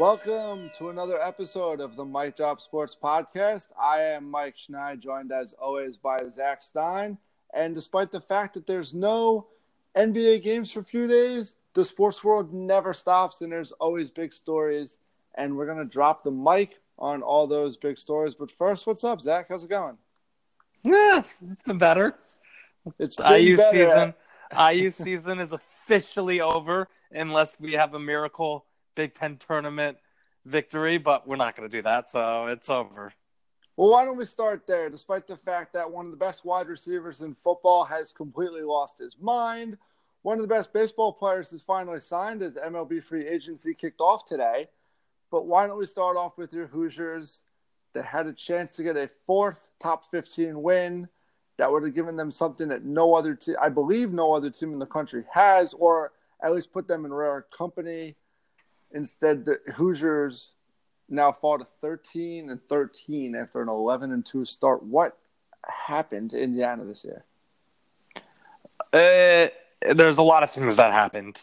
Welcome to another episode of the Mike Drop Sports Podcast. I am Mike Schneid, joined as always by Zach Stein. And despite the fact that there's no NBA games for a few days, the sports world never stops and there's always big stories. And we're going to drop the mic on all those big stories. But first, what's up, Zach? How's it going? Yeah, it's been better. It's been IU better. season. IU season is officially over unless we have a miracle Big Ten tournament victory, but we're not going to do that, so it's over. Well, why don't we start there? Despite the fact that one of the best wide receivers in football has completely lost his mind, one of the best baseball players has finally signed as MLB free agency kicked off today. But why don't we start off with your Hoosiers that had a chance to get a fourth top 15 win that would have given them something that no other team, I believe no other team in the country has, or at least put them in rare company. Instead, the Hoosiers now fall to 13 and 13 after an 11 and 2 start. What happened to Indiana this year? Uh, there's a lot of things that happened.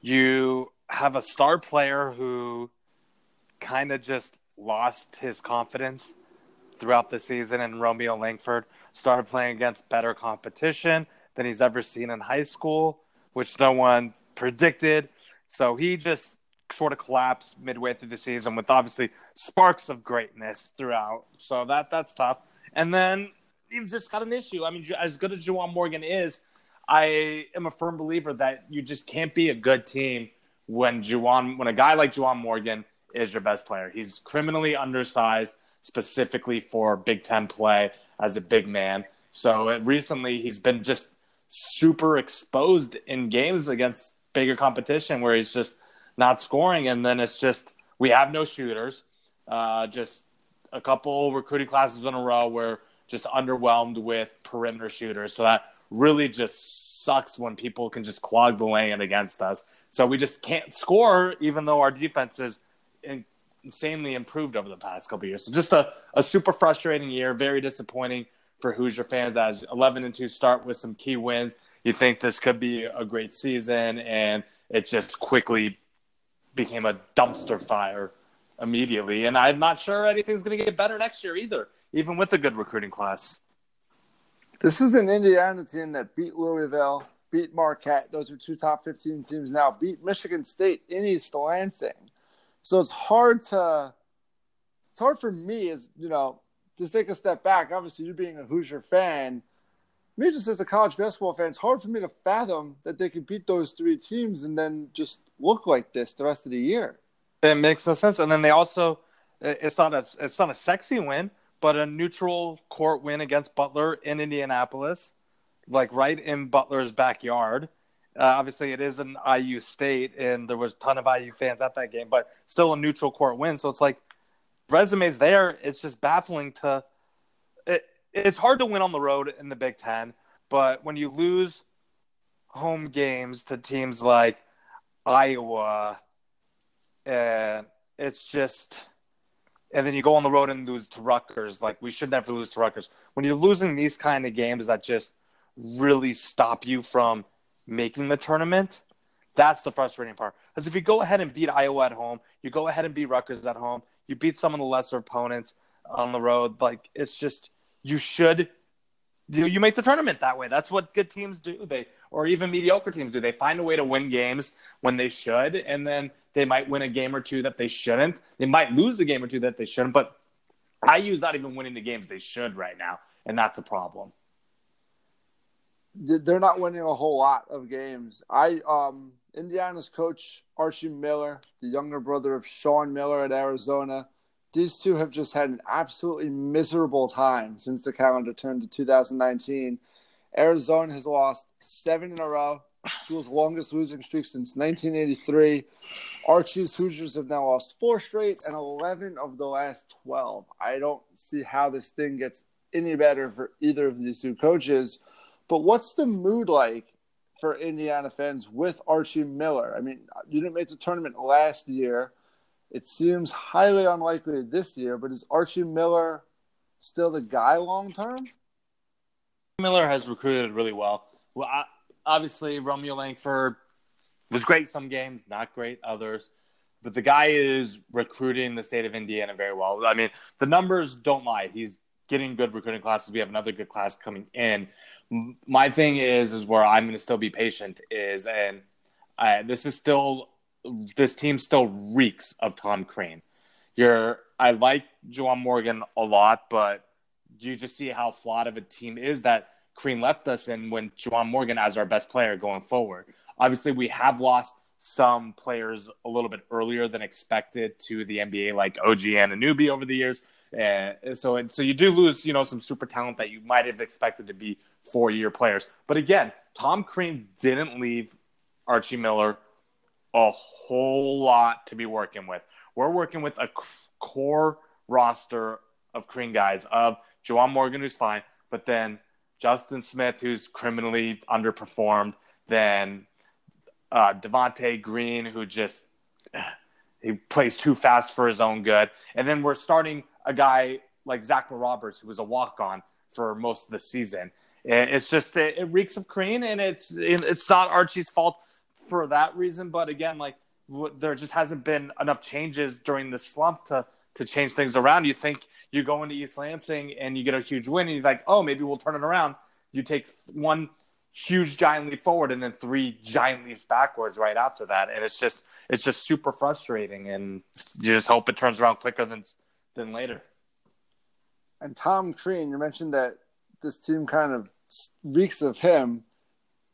You have a star player who kind of just lost his confidence throughout the season, and Romeo Langford started playing against better competition than he's ever seen in high school, which no one predicted. So he just sort of collapse midway through the season with obviously sparks of greatness throughout. So that that's tough. And then you've just got an issue. I mean, as good as Juwan Morgan is, I am a firm believer that you just can't be a good team when Juwan, when a guy like Juwan Morgan is your best player. He's criminally undersized specifically for Big Ten play as a big man. So uh, recently he's been just super exposed in games against bigger competition where he's just not scoring. And then it's just, we have no shooters. Uh, just a couple recruiting classes in a row where just underwhelmed with perimeter shooters. So that really just sucks when people can just clog the lane against us. So we just can't score, even though our defense is insanely improved over the past couple years. So just a, a super frustrating year, very disappointing for Hoosier fans as 11 and 2 start with some key wins. You think this could be a great season, and it just quickly became a dumpster fire immediately. And I'm not sure anything's going to get better next year either, even with a good recruiting class. This is an Indiana team that beat Louisville, beat Marquette. Those are two top 15 teams now. Beat Michigan State in East Lansing. So it's hard to, it's hard for me as, you know, to take a step back. Obviously, you being a Hoosier fan, me just as a college basketball fan, it's hard for me to fathom that they could beat those three teams and then just look like this the rest of the year. It makes no sense. And then they also, it's not a, it's not a sexy win, but a neutral court win against Butler in Indianapolis, like right in Butler's backyard. Uh, obviously, it is an IU state, and there was a ton of IU fans at that game, but still a neutral court win. So it's like resumes there. It's just baffling to. It, it's hard to win on the road in the Big Ten, but when you lose home games to teams like Iowa, and it's just and then you go on the road and lose to Rutgers. Like we should never lose to Rutgers. When you're losing these kind of games that just really stop you from making the tournament, that's the frustrating part. Because if you go ahead and beat Iowa at home, you go ahead and beat Rutgers at home, you beat some of the lesser opponents on the road. Like it's just you should you, you make the tournament that way. That's what good teams do. They or even mediocre teams do. They find a way to win games when they should, and then they might win a game or two that they shouldn't. They might lose a game or two that they shouldn't. But IU's not even winning the games they should right now, and that's a problem. They're not winning a whole lot of games. I um Indiana's coach Archie Miller, the younger brother of Sean Miller at Arizona. These two have just had an absolutely miserable time since the calendar turned to 2019. Arizona has lost seven in a row, school's longest losing streak since 1983. Archie's Hoosiers have now lost four straight and 11 of the last 12. I don't see how this thing gets any better for either of these two coaches. But what's the mood like for Indiana fans with Archie Miller? I mean, you didn't make the tournament last year. It seems highly unlikely this year, but is Archie Miller still the guy long term? Miller has recruited really well. Well, obviously Romeo Langford was great some games, not great others. but the guy is recruiting the state of Indiana very well. I mean, the numbers don't lie. He's getting good recruiting classes. We have another good class coming in. My thing is, is where I'm going to still be patient is, and uh, this is still, this team still reeks of Tom Crean. You're, I like Juwan Morgan a lot, but you just see how flawed of a team is that Crean left us in when Juwan Morgan as our best player going forward. Obviously, we have lost some players a little bit earlier than expected to the NBA, like OG Anunoby over the years. And so, and so you do lose, you know, some super talent that you might have expected to be four year players. But again, Tom Crean didn't leave Archie Miller a whole lot to be working with. We're working with a core roster of Crean guys of Juwan Morgan, who's fine, but then Justin Smith, who's criminally underperformed, then uh, Devonte Green, who just he plays too fast for his own good, and then we're starting a guy like Zach McRoberts, who was a walk on for most of the season. It's just it, it reeks of Crean, and it's it's not Archie's fault for that reason. But again, like there just hasn't been enough changes during the slump to to change things around. You think you go into East Lansing and you get a huge win, and you're like, oh, maybe we'll turn it around. You take one huge giant leap forward and then three giant leaps backwards right after that and it's just it's just super frustrating and you just hope it turns around quicker than than later and tom crean you mentioned that this team kind of reeks of him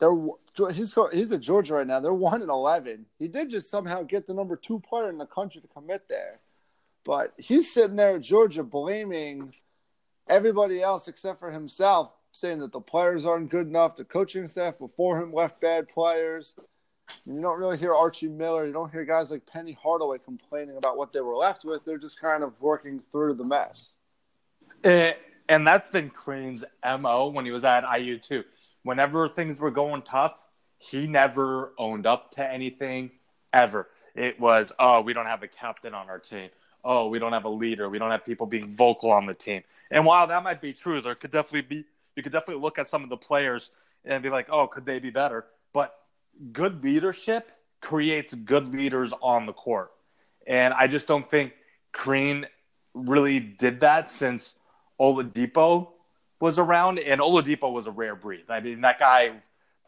they're he's he's at georgia right now they're 1 and 11 he did just somehow get the number two player in the country to commit there but he's sitting there at georgia blaming everybody else except for himself saying that the players aren't good enough. The coaching staff before him left bad players. You don't really hear Archie Miller. You don't hear guys like Penny Hardaway complaining about what they were left with. They're just kind of working through the mess. Eh, and that's been Crean's MO when he was at IU, too. Whenever things were going tough, he never owned up to anything ever. It was, oh, we don't have a captain on our team. Oh, we don't have a leader. We don't have people being vocal on the team. And while that might be true, there could definitely be you could definitely look at some of the players and be like, oh, could they be better? But good leadership creates good leaders on the court. And I just don't think Crean really did that since Oladipo was around, and Oladipo was a rare breed. I mean, that guy,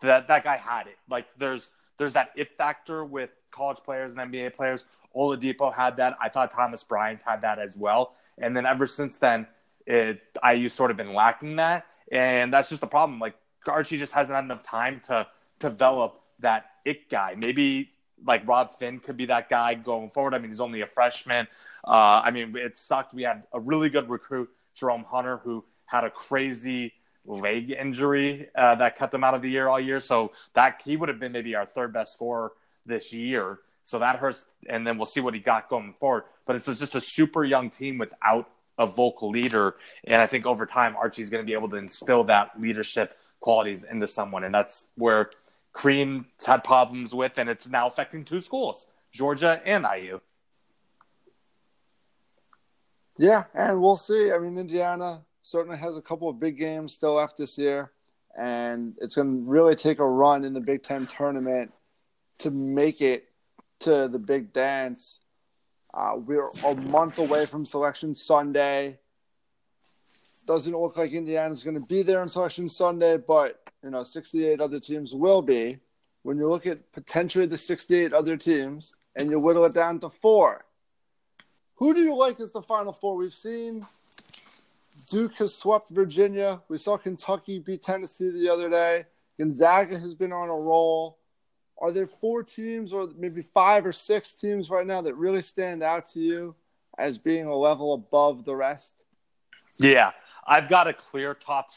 that that guy had it. Like, there's there's that it factor with college players and NBA players. Oladipo had that. I thought Thomas Bryant had that as well. And then ever since then, it IU sort of been lacking that, and that's just the problem. Like Archie just hasn't had enough time to develop that it guy. Maybe like Rob Finn could be that guy going forward. I mean, he's only a freshman. Uh, I mean, it sucked. We had a really good recruit, Jerome Hunter, who had a crazy leg injury uh, that kept him out of the year all year. So that he would have been maybe our third best scorer this year. So that hurts. And then we'll see what he got going forward. But it's just a super young team without a vocal leader. And I think over time, Archie's going to be able to instill that leadership qualities into someone. And that's where Crean's had problems with, and it's now affecting two schools, Georgia and IU. Yeah, and we'll see. I mean, Indiana certainly has a couple of big games still left this year, and it's going to really take a run in the Big Ten tournament to make it to the big dance. Uh, we're a month away from Selection Sunday. Doesn't look like Indiana's going to be there on Selection Sunday, but you know, 68 other teams will be. When you look at potentially the 68 other teams and you whittle it down to four, who do you like as the final four? We've seen Duke has swept Virginia. We saw Kentucky beat Tennessee the other day. Gonzaga has been on a roll are there four teams or maybe five or six teams right now that really stand out to you as being a level above the rest? Yeah, I've got a clear top.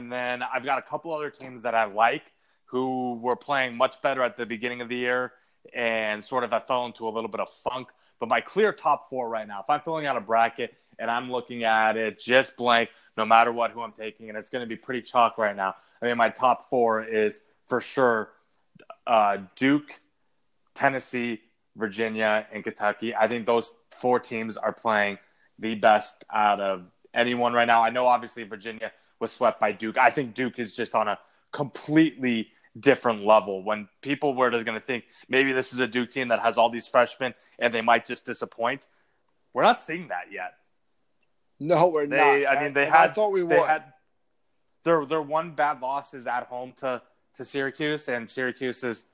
And then I've got a couple other teams that I like who were playing much better at the beginning of the year and sort of I fell into a little bit of funk. But my clear top four right now, if I'm filling out a bracket and I'm looking at it just blank, no matter what, who I'm taking, and it's going to be pretty chalk right now. I mean, my top four is for sure uh, Duke, Tennessee, Virginia, and Kentucky. I think those four teams are playing the best out of anyone right now. I know obviously Virginia was swept by Duke. I think Duke is just on a completely different level. When people were just going to think maybe this is a Duke team that has all these freshmen and they might just disappoint, we're not seeing that yet. No, we're They, not. I mean, they And had I thought we they would. had their their one bad loss is at home to to Syracuse, and Syracuse is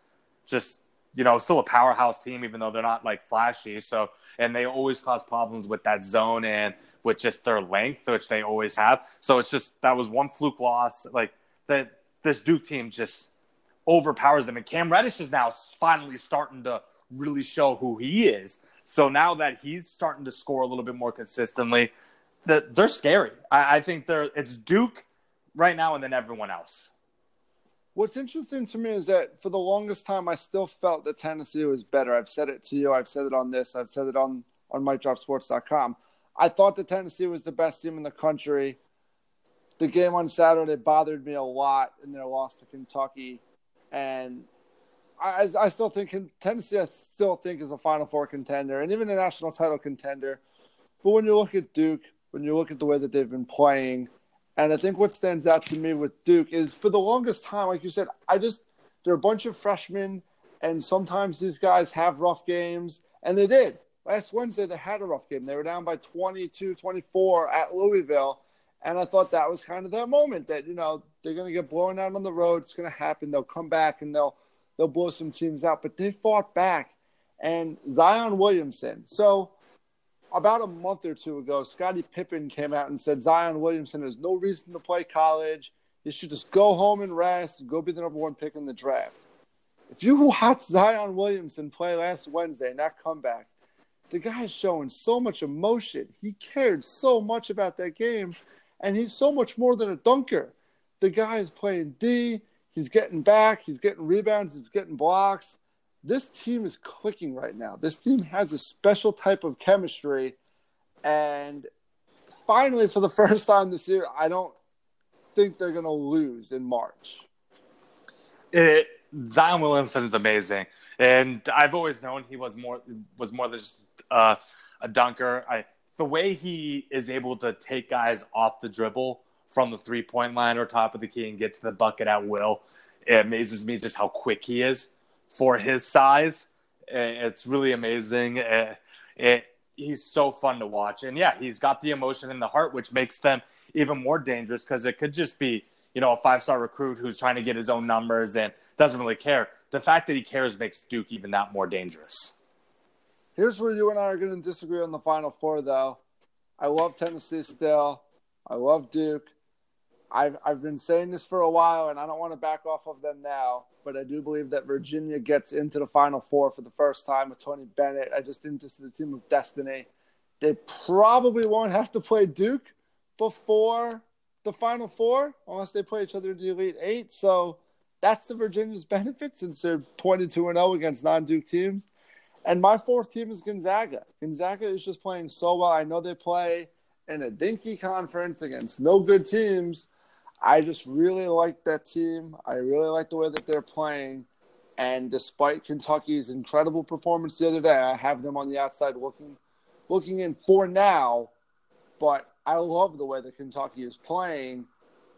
just you know still a powerhouse team, even though they're not like flashy. So and they always cause problems with that zone and with just their length, which they always have. So it's just that was one fluke loss. Like that, this Duke team just overpowers them, and Cam Reddish is now finally starting to really show who he is. So now that he's starting to score a little bit more consistently, that they're scary. I, I think they're it's Duke right now, and then everyone else. What's interesting to me is that for the longest time, I still felt that Tennessee was better. I've said it to you. I've said it on this. I've said it on on MikeDropSports.com. I thought that Tennessee was the best team in the country. The game on Saturday bothered me a lot in their loss to Kentucky, and I, I still think Tennessee. I still think is a Final Four contender and even a national title contender. But when you look at Duke, when you look at the way that they've been playing, and I think what stands out to me with Duke is for the longest time, like you said, I just they're a bunch of freshmen, and sometimes these guys have rough games, and they did. Last Wednesday, they had a rough game. They were down by 22 24 at Louisville. And I thought that was kind of that moment that, you know, they're going to get blown out on the road. It's going to happen. They'll come back and they'll they'll blow some teams out. But they fought back. And Zion Williamson. So about a month or two ago, Scottie Pippen came out and said Zion Williamson has no reason to play college. You should just go home and rest and go be the number one pick in the draft. If you watch Zion Williamson play last Wednesday and that comeback, the guy is showing so much emotion. He cared so much about that game, and he's so much more than a dunker. The guy is playing D. He's getting back. He's getting rebounds. He's getting blocks. This team is clicking right now. This team has a special type of chemistry, and finally, for the first time this year, I don't think they're going to lose in March. It, Zion Williamson is amazing, and I've always known he was more was more than just uh, a dunker. I, the way he is able to take guys off the dribble from the three point line or top of the key and get to the bucket at will, it amazes me just how quick he is for his size. It's really amazing. It, it, he's so fun to watch, and yeah, he's got the emotion in the heart, which makes them even more dangerous because it could just be you know a five star recruit who's trying to get his own numbers and doesn't really care. The fact that he cares makes Duke even that more dangerous. Here's where you and I are going to disagree on the Final Four, though. I love Tennessee still. I love Duke. I've I've been saying this for a while, and I don't want to back off of them now. But I do believe that Virginia gets into the Final Four for the first time with Tony Bennett. I just think this is a team of destiny. They probably won't have to play Duke before the Final Four, unless they play each other in the Elite Eight. So that's the Virginia's benefit since they're 22 and 0 against non-Duke teams. And my fourth team is Gonzaga. Gonzaga is just playing so well. I know they play in a dinky conference against no good teams. I just really like that team. I really like the way that they're playing. And despite Kentucky's incredible performance the other day, I have them on the outside looking looking in for now. But I love the way that Kentucky is playing.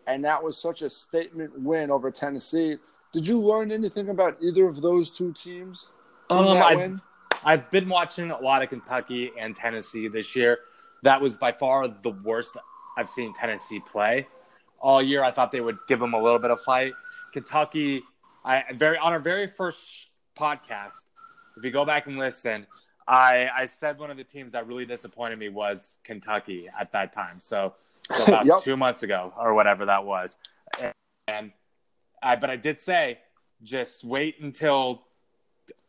And that was such a statement win over Tennessee. Did you learn anything about either of those two teams? Um, that I, win? I've been watching a lot of Kentucky and Tennessee this year. That was by far the worst I've seen Tennessee play all year. I thought they would give them a little bit of fight. Kentucky, I very on our very first podcast. If you go back and listen, I I said one of the teams that really disappointed me was Kentucky at that time. So, so about Yep. two months ago or whatever that was, and, and I but I did say just wait until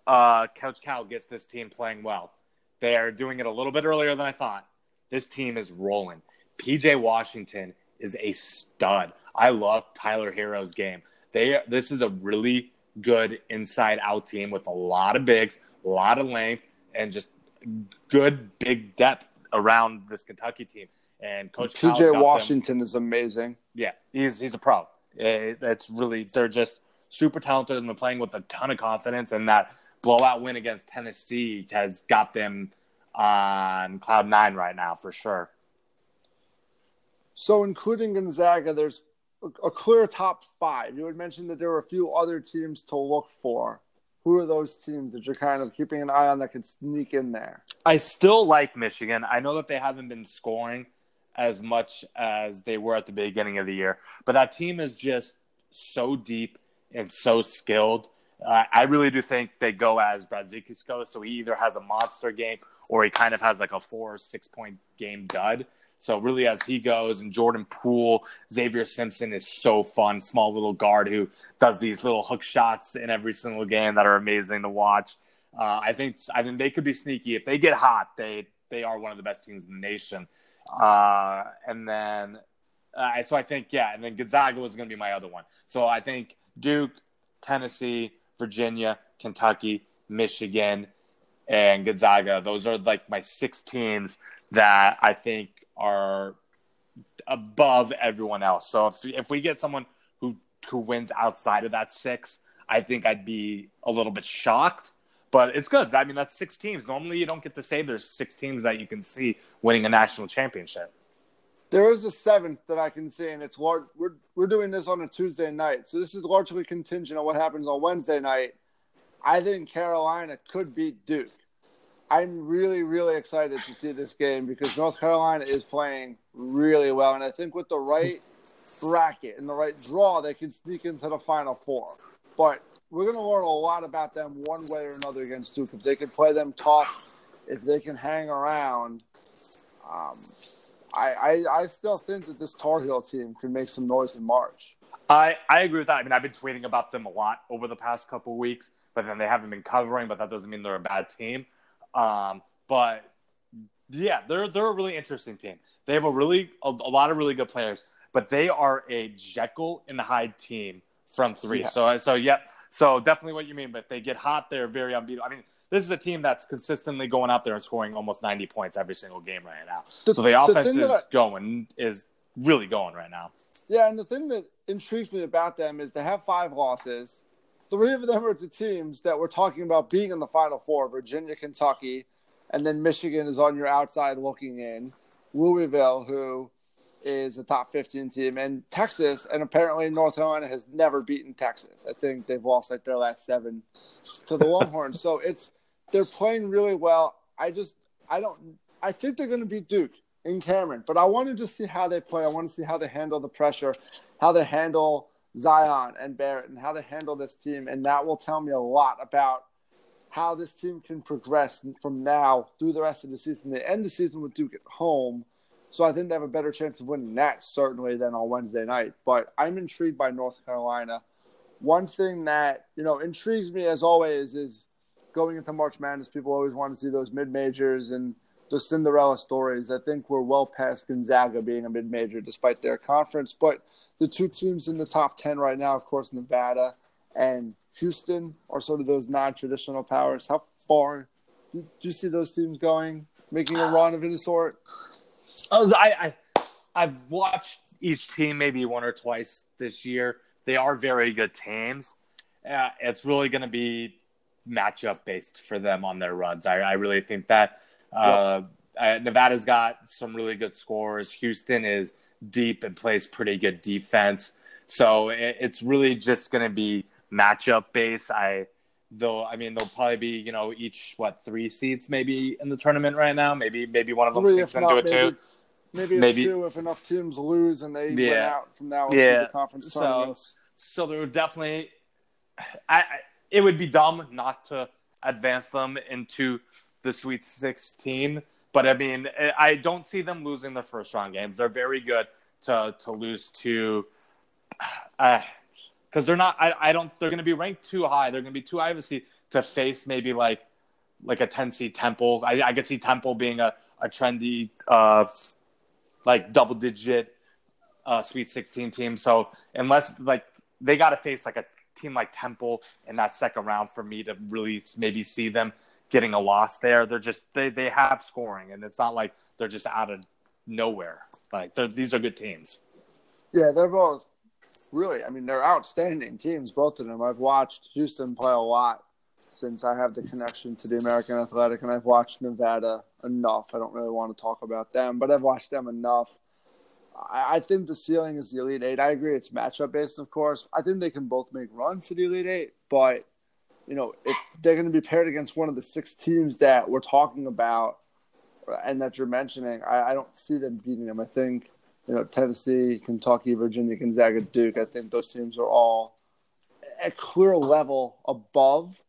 uh, Coach Cal gets this team playing well. They are doing it a little bit earlier than I thought. This team is rolling. PJ Washington is a stud. I love Tyler Herro's game. They this is a really good inside out team with a lot of bigs, a lot of length, and just good big depth around this Kentucky team. And Coach got PJ them- Washington is amazing. yeah, he's he's a pro. Eh, it, it's really they're just super talented and they're playing with a ton of confidence. And that blowout win against Tennessee has got them on cloud nine right now for sure. So, including Gonzaga, there's a clear top five. You had mentioned that there were a few other teams to look for. Who are those teams that you're kind of keeping an eye on that could sneak in there? I still like Michigan. I know that they haven't been scoring as much as they were at the beginning of the year, but that team is just so deep and so skilled uh, I really do think they go as Brazdeikis goes. So he either has a monster game or he kind of has like a four or six point game dud. So really, as he goes, and Jordan Poole, Xavier Simpson is so fun, small little guard who does these little hook shots in every single game that are amazing to watch. Uh, I think I think they could be sneaky if they get hot. They they are one of the best teams in the nation. Uh, and then uh, so I think yeah, and then Gonzaga was going to be my other one. So I think Duke, Tennessee. Virginia, Kentucky, Michigan, and Gonzaga. Those are like my six teams that I think are above everyone else. So if if we get someone who who wins outside of that six, I think I'd be a little bit shocked. But it's good. I mean, that's six teams. Normally, you don't get to say there's six teams that you can see winning a national championship. There is a seventh that I can see, and it's large. We're we're doing this on a Tuesday night, so this is largely contingent on what happens on Wednesday night. I think Carolina could beat Duke. I'm really, really excited to see this game because North Carolina is playing really well, and I think with the right bracket and the right draw, they can sneak into the Final Four. But we're going to learn a lot about them one way or another against Duke. If they can play them tough, if they can hang around, um, I, I, I still think that this Tar Heel team could make some noise in March. I, I agree with that. I mean, I've been tweeting about them a lot over the past couple weeks, but then they haven't been covering. But that doesn't mean they're a bad team. Um, but yeah, they're they're a really interesting team. They have a really a, a, lot of really good players, but they are a Jekyll and Hyde team from three. Yes. So so yep. So definitely what you mean. But they get hot, they're very unbeatable. I mean, this is a team that's consistently going out there and scoring almost 90 points every single game right now. The, so the offense the is I, going is really going right now. Yeah, and the thing that intrigues me about them is they have five losses. Three of them are to teams that we're talking about being in the Final Four: Virginia, Kentucky, and then Michigan is on your outside looking in. Louisville, who is a top 15 team, and Texas, and apparently North Carolina has never beaten Texas. I think they've lost like their last seven to the Longhorns. so it's they're playing really well. I just I don't I think they're going to beat Duke in Cameron, but I wanted to just see how they play. I want to see how they handle the pressure, how they handle Zion and Barrett, and how they handle this team, and that will tell me a lot about how this team can progress from now through the rest of the season. They end the season with Duke at home, so I think they have a better chance of winning that certainly than on Wednesday night. But I'm intrigued by North Carolina. One thing that you know intrigues me as always is going into March Madness, people always want to see those mid majors and the Cinderella stories. I think we're well past Gonzaga being a mid major despite their conference. But the two teams in the top 10 right now, of course, Nevada and Houston are sort of those non traditional powers. How far do you see those teams going, making a run of any sort? Oh, I, I, I've watched each team maybe one or twice this year. They are very good teams. Uh, it's really going to be matchup based for them on their runs. I, I really think that uh, uh, Nevada's got some really good scores. Houston is deep and plays pretty good defense. So it, it's really just going to be matchup based. I though I mean they'll probably be you know each what three seats maybe in the tournament right now. Maybe maybe one of them sneaks into it too. Maybe, maybe two if enough teams lose and they yeah. win out from now yeah. the conference tournaments. So, so there would definitely. I, I it would be dumb not to advance them into the Sweet 16. But I mean, I don't see them losing the first round games. They're very good to to lose to, because uh, they're not. I, I don't. They're going to be ranked too high. They're going to be too high of a seed to face maybe like like a 10 seed Temple. I, I could see Temple being a a trendy uh, like double digit uh, Sweet 16 team. So unless like they got to face like a team like Temple in that second round for me to really maybe see them getting a loss there. They're just they they have scoring, and it's not like they're just out of nowhere. Like these are good teams. Yeah, they're both really. I mean, they're outstanding teams, both of them. I've watched Houston play a lot since I have the connection to the American Athletic, and I've watched Nevada enough. I don't really want to talk about them, but I've watched them enough. I, think the ceiling is the Elite Eight. I agree, it's matchup based, of course. I think they can both make runs to the Elite Eight, but you know, if they're going to be paired against one of the six teams that we're talking about and that you're mentioning, I, I don't see them beating them. I think you know Tennessee, Kentucky, Virginia, Gonzaga, Duke. I think those teams are all a clear level above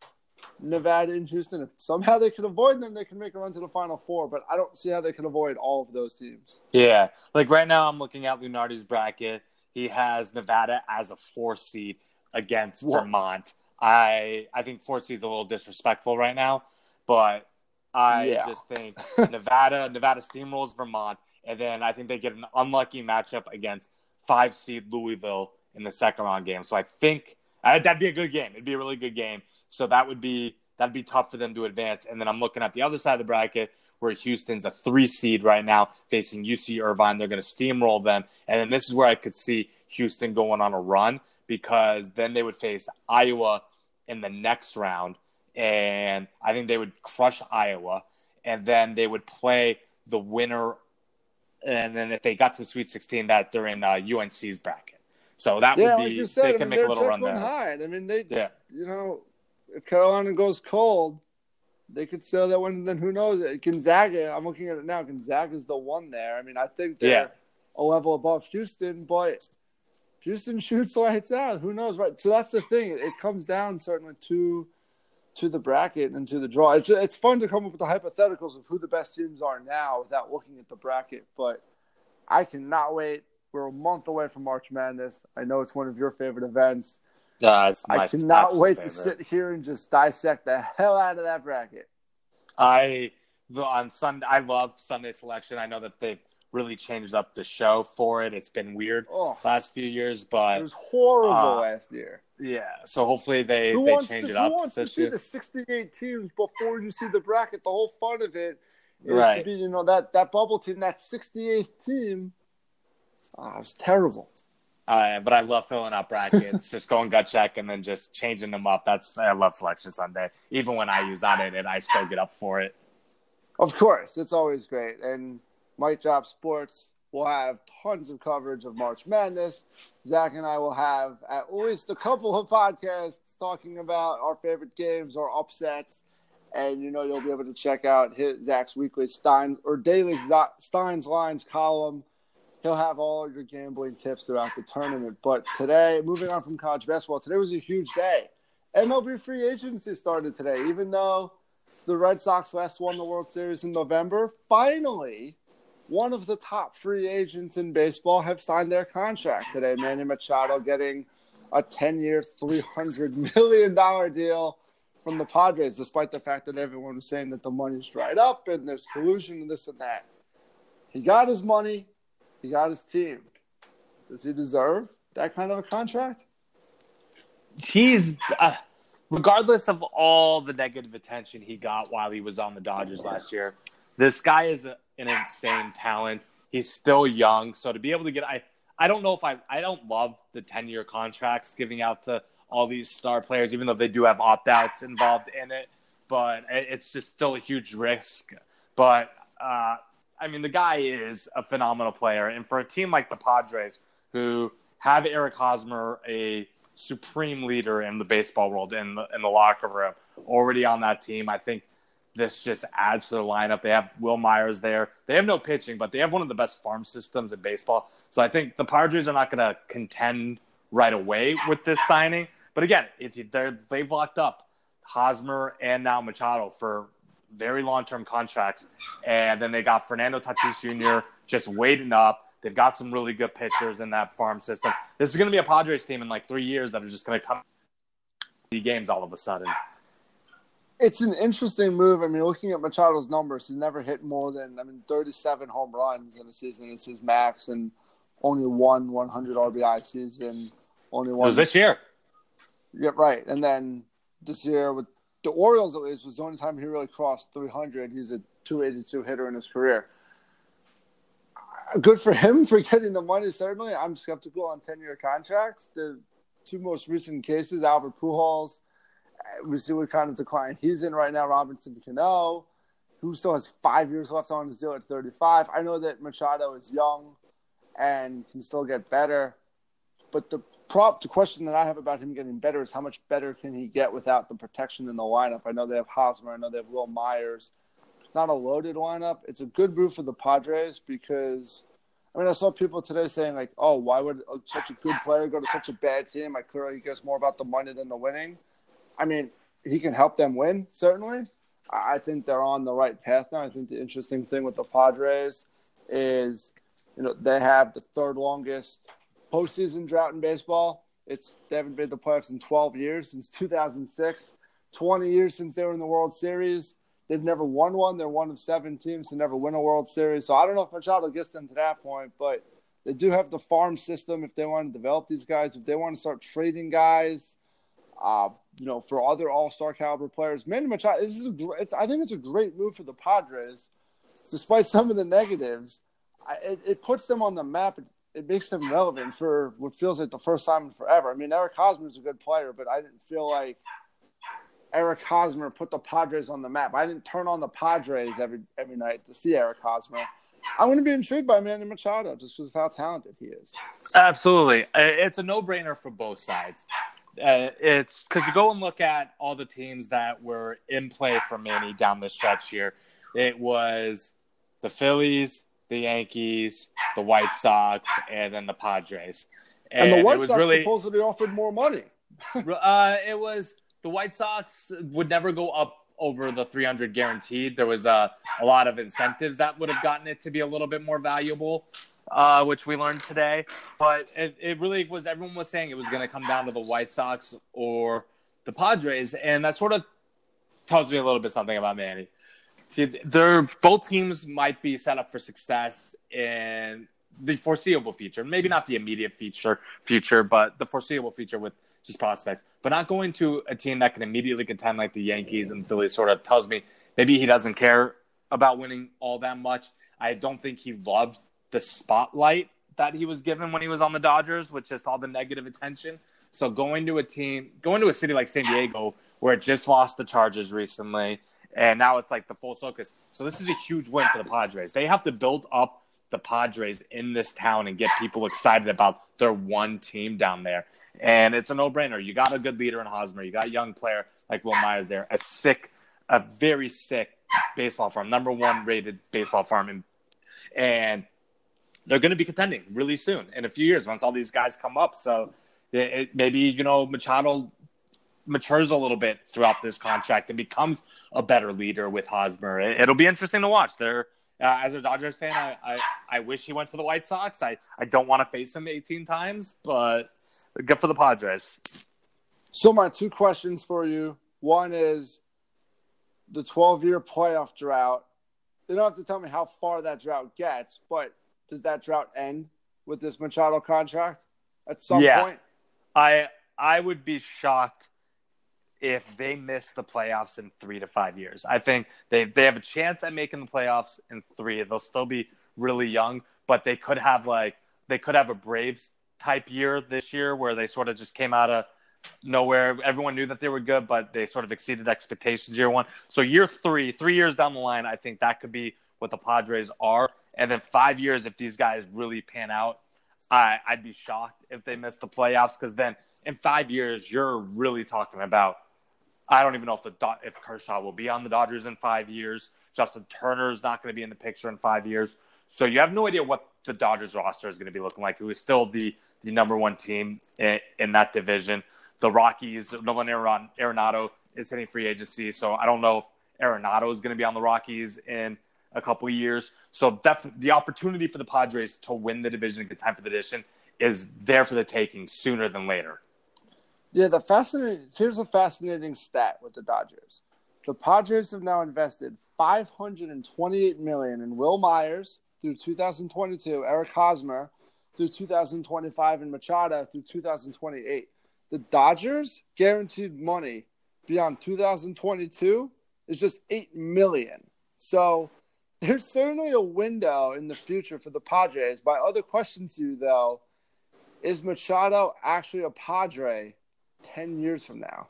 Nevada and Houston. If somehow they can avoid them, they can make a run to the Final Four. But I don't see how they can avoid all of those teams. Yeah, like right now, I'm looking at Lunardi's bracket. He has Nevada as a four seed against what? Vermont. I I think four seed is a little disrespectful right now, but I yeah. just think Nevada Nevada steamrolls Vermont, and then I think they get an unlucky matchup against five seed Louisville in the second round game. So I think uh, that'd be a good game. It'd be a really good game. So that would be that'd be tough for them to advance. And then I'm looking at the other side of the bracket where Houston's a three seed right now facing UC Irvine. They're going to steamroll them. And then this is where I could see Houston going on a run because then they would face Iowa in the next round. And I think they would crush Iowa. And then they would play the winner. And then if they got to the Sweet 16, that they're in uh, UNC's bracket. So that yeah, would be, like said, they can I mean, make a little run there. High. I mean, they, yeah. you know, if Carolina goes cold, they could sell that one. Then who knows? Gonzaga, I'm looking at it now. Gonzaga's the one there. I mean, I think they're yeah. a level above Houston, but Houston shoots lights out. Who knows? Right. So that's the thing. It comes down certainly to to the bracket and to the draw. It's, it's fun to come up with the hypotheticals of who the best teams are now without looking at the bracket. But I cannot wait. We're a month away from March Madness. I know it's one of your favorite events. Uh, I cannot wait favorite. to sit here and just dissect the hell out of that bracket. I on Sunday. I love Sunday selection. I know that they've really changed up the show for it. It's been weird oh, last few years, but it was horrible uh, last year. Yeah, so hopefully they who they change to, it up. Who wants to see year? the 68 teams before you see the bracket? The whole fun of it is right. to be, you know, that that bubble team, that 68th team. Oh, it was terrible. Uh, but I love filling out brackets, just going gut check and then just changing them up. That's I love Selection Sunday. Even when I use that in it, I still get up for it. Of course, it's always great. And Mike Drop Sports will have tons of coverage of March Madness. Zach and I will have at least a couple of podcasts talking about our favorite games or upsets. And you know you'll be able to check out his, Zach's weekly Stein or daily Stein's Lines column he'll have all your gambling tips throughout the tournament. But today, moving on from college basketball, today was a huge day. MLB free agency started today, even though the Red Sox last won the World Series in November. Finally, one of the top free agents in baseball have signed their contract today. Manny Machado getting a 10 year, $300 million deal from the Padres, despite the fact that everyone was saying that the money's dried up and there's collusion and this and that. He got his money. He got his team. Does he deserve that kind of a contract? He's, uh, regardless of all the negative attention he got while he was on the Dodgers last year, this guy is a, an insane talent. He's still young, so to be able to get, I, I don't know if I, I don't love the ten year contracts giving out to all these star players, even though they do have opt outs involved in it. But it's just still a huge risk. But uh, I mean, the guy is a phenomenal player. And for a team like the Padres, who have Eric Hosmer, a supreme leader in the baseball world, in the, in the locker room, already on that team, I think this just adds to the lineup. They have Wil Myers there. They have no pitching, but they have one of the best farm systems in baseball. So I think the Padres are not going to contend right away with this signing. But again, it, they've locked up Hosmer and now Machado for very long term contracts. And then they got Fernando Tatis Jr. just waiting up. They've got some really good pitchers in that farm system. This is going to be a Padres team in like three years that are just going to come the games all of a sudden. It's an interesting move. I mean, looking at Machado's numbers, he's never hit more than I mean, 37 home runs in a season is his max, and only one 100 RBI season. Only one. It was this year. Yeah, right. And then this year with the Orioles at least was the only time he really crossed 300. He's a 282 hitter in his career. Good for him for getting the money. Certainly, I'm skeptical on 10 year contracts. The two most recent cases, Albert Pujols, uh, we see what kind of decline he's in right now. Robinson Cano, who still has five years left on his deal at 35. I know that Machado is young and can still get better. But the prop, the question that I have about him getting better is how much better can he get without the protection in the lineup? I know they have Hosmer, I know they have Wil Myers. It's not a loaded lineup. It's a good move for the Padres because, I mean, I saw people today saying like, "Oh, why would such a good player go to such a bad team?" I clearly he cares more about the money than the winning. I mean, he can help them win certainly. I think they're on the right path now. I think the interesting thing with the Padres is, you know, they have the third longest postseason drought in baseball. It's they haven't been to the playoffs in 12 years since 2006. 20 years since they were in the World Series. They've never won one. They're one of seven teams to never win a World Series. So I don't know if Machado gets them to that point, but they do have the farm system if they want to develop these guys. If they want to start trading guys, uh, you know, for other All Star caliber players, Manny Machado. This is a, it's, I think it's a great move for the Padres, despite some of the negatives. I, it, it puts them on the map. It, it makes them relevant for what feels like the first time in forever. I mean, Eric Hosmer is a good player, but I didn't feel like Eric Hosmer put the Padres on the map. I didn't turn on the Padres every every night to see Eric Hosmer. I'm going to be intrigued by Manny Machado just because of how talented he is. Absolutely, it's a no-brainer for both sides. Uh, it's because you go and look at all the teams that were in play for Manny down the stretch here. It was the Phillies, the Yankees, the White Sox, and then the Padres. And, and the White Sox really, supposedly offered more money. uh, it was the White Sox would never go up over the 300 guaranteed. There was a, a lot of incentives that would have gotten it to be a little bit more valuable, uh, which we learned today. But it, it really was, everyone was saying it was going to come down to the White Sox or the Padres. And that sort of tells me a little bit something about Manny. They're, both teams might be set up for success in the foreseeable future. Maybe not the immediate future, future, but the foreseeable future with just prospects. But not going to a team that can immediately contend like the Yankees and the Phillies sort of tells me maybe he doesn't care about winning all that much. I don't think he loved the spotlight that he was given when he was on the Dodgers with just all the negative attention. So going to a team, going to a city like San Diego where it just lost the Chargers recently, and now it's like the full focus. So this is a huge win for the Padres. They have to build up the Padres in this town and get people excited about their one team down there. And it's a no brainer. You got a good leader in Hosmer. You got a young player like Wil Myers there, a sick, a very sick baseball farm, number one rated baseball farm. And, and they're going to be contending really soon in a few years once all these guys come up. So it, it, maybe, you know, Machado matures a little bit throughout this contract and becomes a better leader with Hosmer. It, will be interesting to watch. They're, uh, as a Dodgers fan, I, I, I wish he went to the White Sox. I, I don't want to face him 18 times, but good for the Padres. So, my two questions for you. One is the 12 year playoff drought. You don't have to tell me how far that drought gets, but does that drought end with this Machado contract at some yeah. point? I I would be shocked if they miss the playoffs in three to five years. I think they they have a chance at making the playoffs in three. They'll still be really young, but they could have like they could have a Braves type year this year where they sort of just came out of nowhere. Everyone knew that they were good, but they sort of exceeded expectations year one. So year three, three years down the line, I think that could be what the Padres are. And then five years, if these guys really pan out, I, I'd be shocked if they miss the playoffs because then in five years, you're really talking about. I don't even know if the if Kershaw will be on the Dodgers in five years. Justin Turner is not going to be in the picture in five years. So you have no idea what the Dodgers roster is going to be looking like. Who is still the the number one team in, in that division. The Rockies, Nolan Arenado is hitting free agency, so I don't know if Arenado is going to be on the Rockies in a couple years. So that's the opportunity for the Padres to win the division and get time for the division is there for the taking sooner than later. Yeah, the fascinating here's a fascinating stat with the Dodgers. The Padres have now invested 528 million in Wil Myers through 2022, Eric Hosmer through 2025 and Machado through 2028. The Dodgers guaranteed money beyond 2022 is just 8 million. So there's certainly a window in the future for the Padres. My other question to you though, is Machado actually a Padre 10 years from now?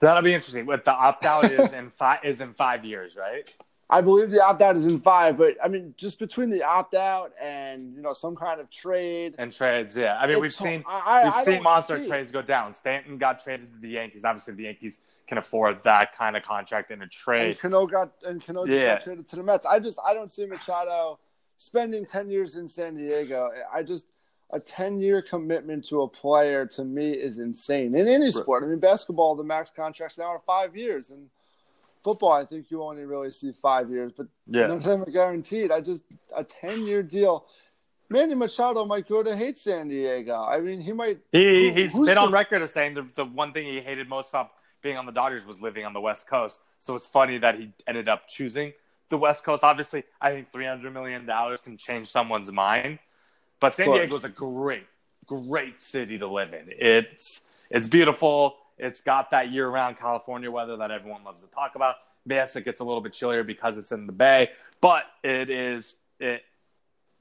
That'll be interesting. What the opt out is in five is in five years, right? I believe the opt out is in five, but I mean, just between the opt out and you know some kind of trade and trades, yeah. I mean, we've seen I- we've I seen monster see trades go down. Stanton got traded to the Yankees. Obviously, the Yankees can afford that kind of contract in a and trade. Cano got and Cano just Yeah. got traded to the Mets. I just I don't see Machado spending ten years in San Diego. I just a ten year commitment to a player to me is insane in any sport. I mean, basketball the max contracts now are five years, and football I think you only really see five years, but Yeah. none of them are guaranteed. I just a ten year deal. Manny Machado might go to hate San Diego. I mean, he might. He who- who's been the- on record as saying the the one thing he hated most about being on the Dodgers was living on the West Coast. So it's funny that he ended up choosing the West Coast. Obviously, I think three hundred million dollars can change someone's mind, but San. Diego is a great, great city to live in. It's it's beautiful. It's got that year round California weather that everyone loves to talk about. Yes, it gets a little bit chillier because it's in the Bay, but it is it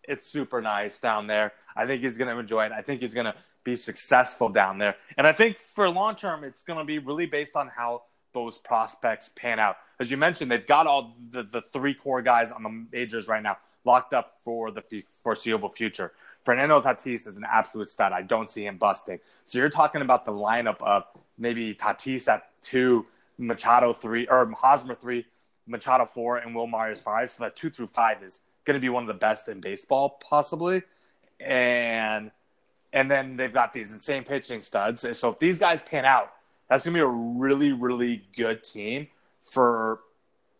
it's super nice down there. I think he's going to enjoy it. I think he's going to be successful down there. And I think for long term, it's going to be really based on how those prospects pan out. As you mentioned, they've got all the, the three core guys on the majors right now locked up for the foreseeable future. Fernando Tatis is an absolute stud. I don't see him busting. So you're talking about the lineup of maybe Tatis at two, Machado three, or Hosmer three, Machado four, and Wil Myers five. So that two through five is going to be one of the best in baseball, possibly. And and then they've got these insane pitching studs. So if these guys pan out, that's going to be a really, really good team for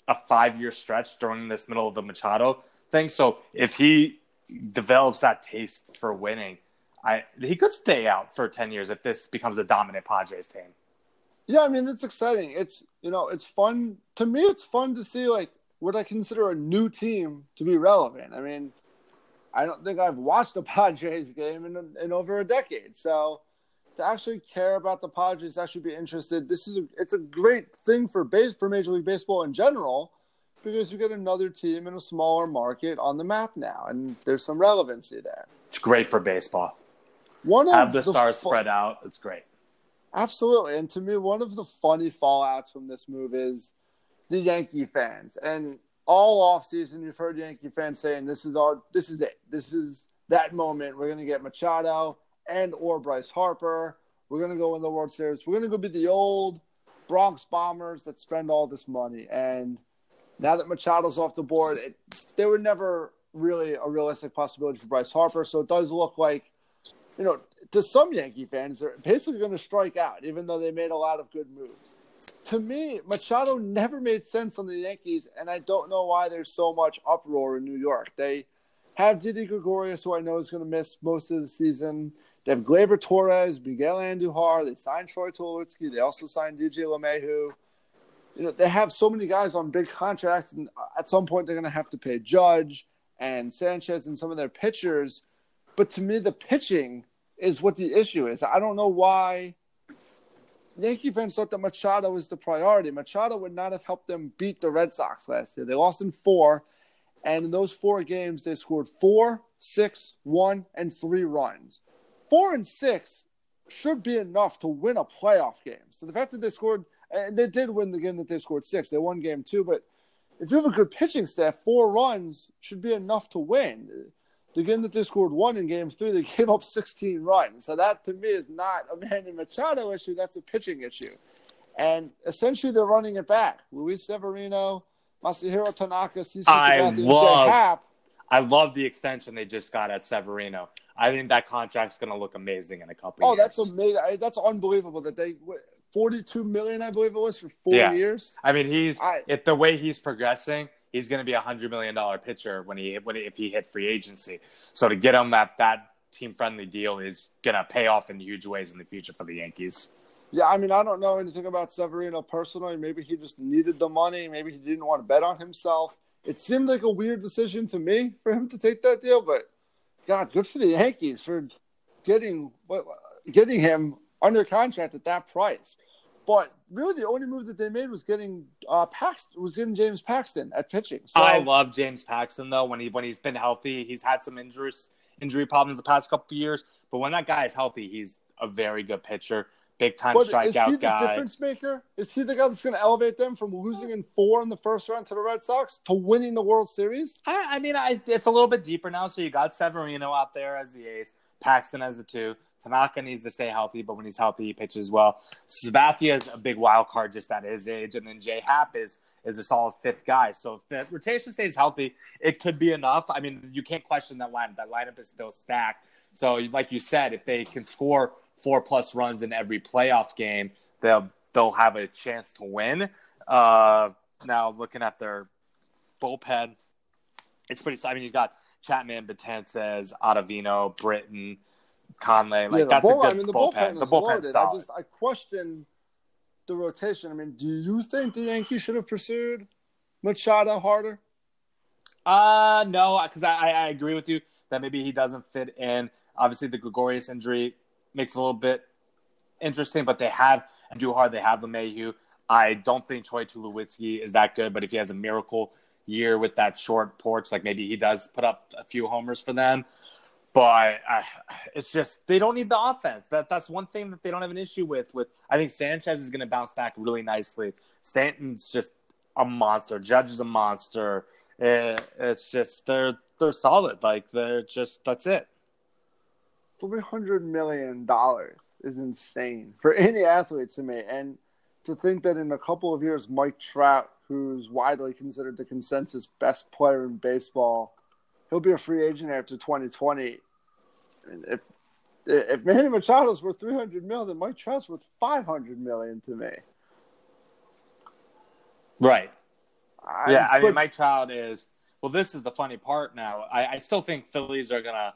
a five year stretch during this middle of the Machado thing. So if he develops that taste for winning, I he could stay out for ten years if this becomes a dominant Padres team. Yeah, I mean it's exciting. It's you know it's fun to me. It's fun to see like what I consider a new team to be relevant. I mean, I don't think I've watched a Padres game in in over a decade. So to actually care about the Padres, actually be interested, this is a, it's a great thing for base for Major League Baseball in general because you get another team in a smaller market on the map now, and there's some relevancy there. It's great for baseball. One of Have the stars fu- spread out. It's great. Absolutely. And to me, one of the funny fallouts from this move is the Yankee fans. And all offseason, you've heard Yankee fans saying, this is our, this is it. This is that moment. We're going to get Machado and or Bryce Harper. We're going to go in the World Series. We're going to go be the old Bronx Bombers that spend all this money. And now that Machado's off the board, it, they were never really a realistic possibility for Bryce Harper. So it does look like you know, to some Yankee fans, they're basically going to strike out, even though they made a lot of good moves. To me, Machado never made sense on the Yankees, and I don't know why there's so much uproar in New York. They have Didi Gregorius, who I know is going to miss most of the season. They have Gleyber Torres, Miguel Andujar. They signed Troy Tulowitzki. They also signed DJ LeMahieu. You know, they have so many guys on big contracts, and at some point they're going to have to pay Judge and Sanchez and some of their pitchers. But to me, the pitching is what the issue is. I don't know why Yankee fans thought that Machado was the priority. Machado would not have helped them beat the Red Sox last year. They lost in four, and in those four games, they scored four, six, one, and three runs. Four and six should be enough to win a playoff game. So the fact that they scored, they did win the game that they scored six, they won game two, but if you have a good pitching staff, four runs should be enough to win. The game that they scored one in game three, they gave up 16 runs. So that to me is not a Manny Machado issue, that's a pitching issue. And essentially they're running it back. Luis Severino, Masahiro Tanaka, CC Sabathia, and love- Happ. I love the extension they just got at Severino. I think that contract's going to look amazing in a couple. Oh, years. Oh, that's amazing. That's unbelievable that they 42 million, I believe it was, for four Yeah. years. I mean, he's I- if the way he's progressing, he's going to be a hundred million dollar pitcher when he when if he hit free agency. So to get him that that team friendly deal is going to pay off in huge ways in the future for the Yankees. Yeah, I mean, I don't know anything about Severino personally. Maybe he just needed the money. Maybe he didn't want to bet on himself. It seemed like a weird decision to me for him to take that deal, but God, good for the Yankees for getting what getting him under contract at that price. But really, the only move that they made was getting uh, Paxton was getting James Paxton at pitching. So I love James Paxton though when he when he's been healthy. He's had some injuries injury problems the past couple of years, but when that guy is healthy, he's a very good pitcher. big time But strikeout is he the guy. difference maker? Is he the guy that's going to elevate them from losing in four in the first round to the Red Sox to winning the World Series? I, I mean, I, it's a little bit deeper now. So you got Severino out there as the ace, Paxton as the two. Tanaka needs to stay healthy, but when he's healthy, he pitches well. Sabathia is a big wild card just at his age, and then Jay Happ is is a solid fifth guy. So if the rotation stays healthy, it could be enough. I mean, you can't question that lineup. That lineup is still stacked. So, like you said, if they can score four plus runs in every playoff game, they'll they'll have a chance to win. Uh, now, looking at their bullpen, it's pretty. I mean, you've got Chapman, Betances, Ottavino, Britton, Conley. Like yeah, that's bull- a good I mean, the bullpen. bullpen, The is bullpen's loaded. I just I question the rotation. I mean, do you think the Yankees should have pursued Machado harder? Uh no, because I, I I agree with you that maybe he doesn't fit in. Obviously, the Gregorius injury makes it a little bit interesting, but they have Andujar. They have LeMahieu. I don't think Troy Tulowitzki is that good, but if he has a miracle year with that short porch, like maybe he does put up a few homers for them. But I, it's just they don't need the offense. That that's one thing that they don't have an issue with. With I think Sanchez is going to bounce back really nicely. Stanton's just a monster. Judge is a monster. Eh, it's just they're they're solid. Like they're just that's it. Three hundred million dollars is insane for any athlete to me, and to think that in a couple of years, Mike Trout, who's widely considered the consensus best player in baseball, he'll be a free agent after 2020. And if if Manny Machado's worth 300 million, then Mike Trout's worth 500 million to me. Right. I- Yeah. I mean, Mike Trout is. Well, this is the funny part. Now, I, I still think Phillies are gonna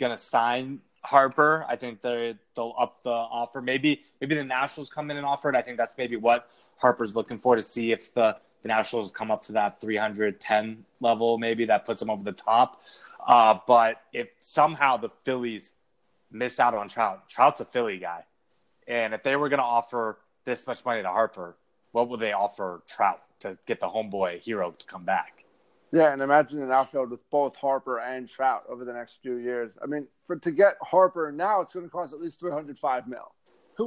gonna sign Harper. I think they they'll up the offer. Maybe maybe the Nationals come in and offer it. I think that's maybe what Harper's looking for to see if the the Nationals come up to that 310 level. Maybe that puts them over the top. Uh, but if somehow the Phillies miss out on Trout, Trout's a Philly guy, and if they were going to offer this much money to Harper, what would they offer Trout to get the homeboy hero to come back? Yeah, and imagine an outfield with both Harper and Trout over the next few years. I mean, for to get Harper now, it's going to cost at least three hundred five mil.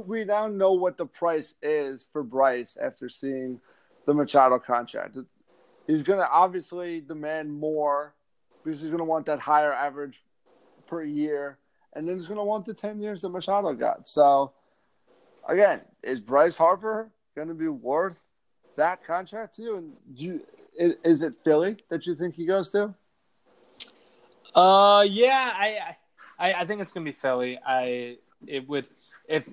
We now know what the price is for Bryce after seeing the Machado contract. He's going to obviously demand more because he's going to want that higher average per year, and then he's going to want the ten years that Machado got. So, again, is Bryce Harper going to be worth that contract to you? And you, is it Philly that you think he goes to? Uh, yeah, I, I, I think it's gonna be Philly. I, it would, if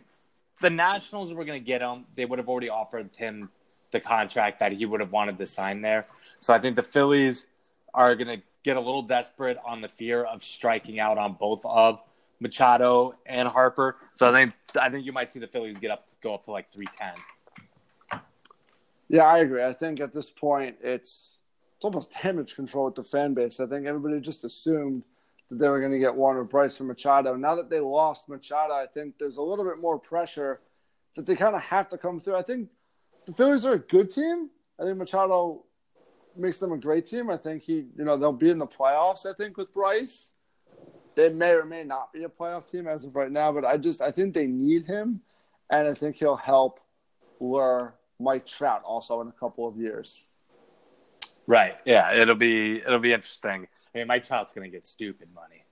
the Nationals were gonna get him, they would have already offered him the contract that he would have wanted to sign there. So I think the Phillies are gonna get a little desperate on the fear of striking out on both of Machado and Harper. So I think, I think you might see the Phillies get up, go up to like three ten. Yeah, I agree. I think at this point it's it's almost damage control with the fan base. I think everybody just assumed that they were going to get Warner Bryce or Machado. Now that they lost Machado, I think there's a little bit more pressure that they kind of have to come through. I think the Phillies are a good team. I think Machado makes them a great team. I think he, you know, they'll be in the playoffs. I think with Bryce, they may or may not be a playoff team as of right now. But I just, I think they need him, and I think he'll help lure Mike Trout also in a couple of years. Right. Yeah. It'll be it'll be interesting. I mean, Mike Trout's gonna get stupid money.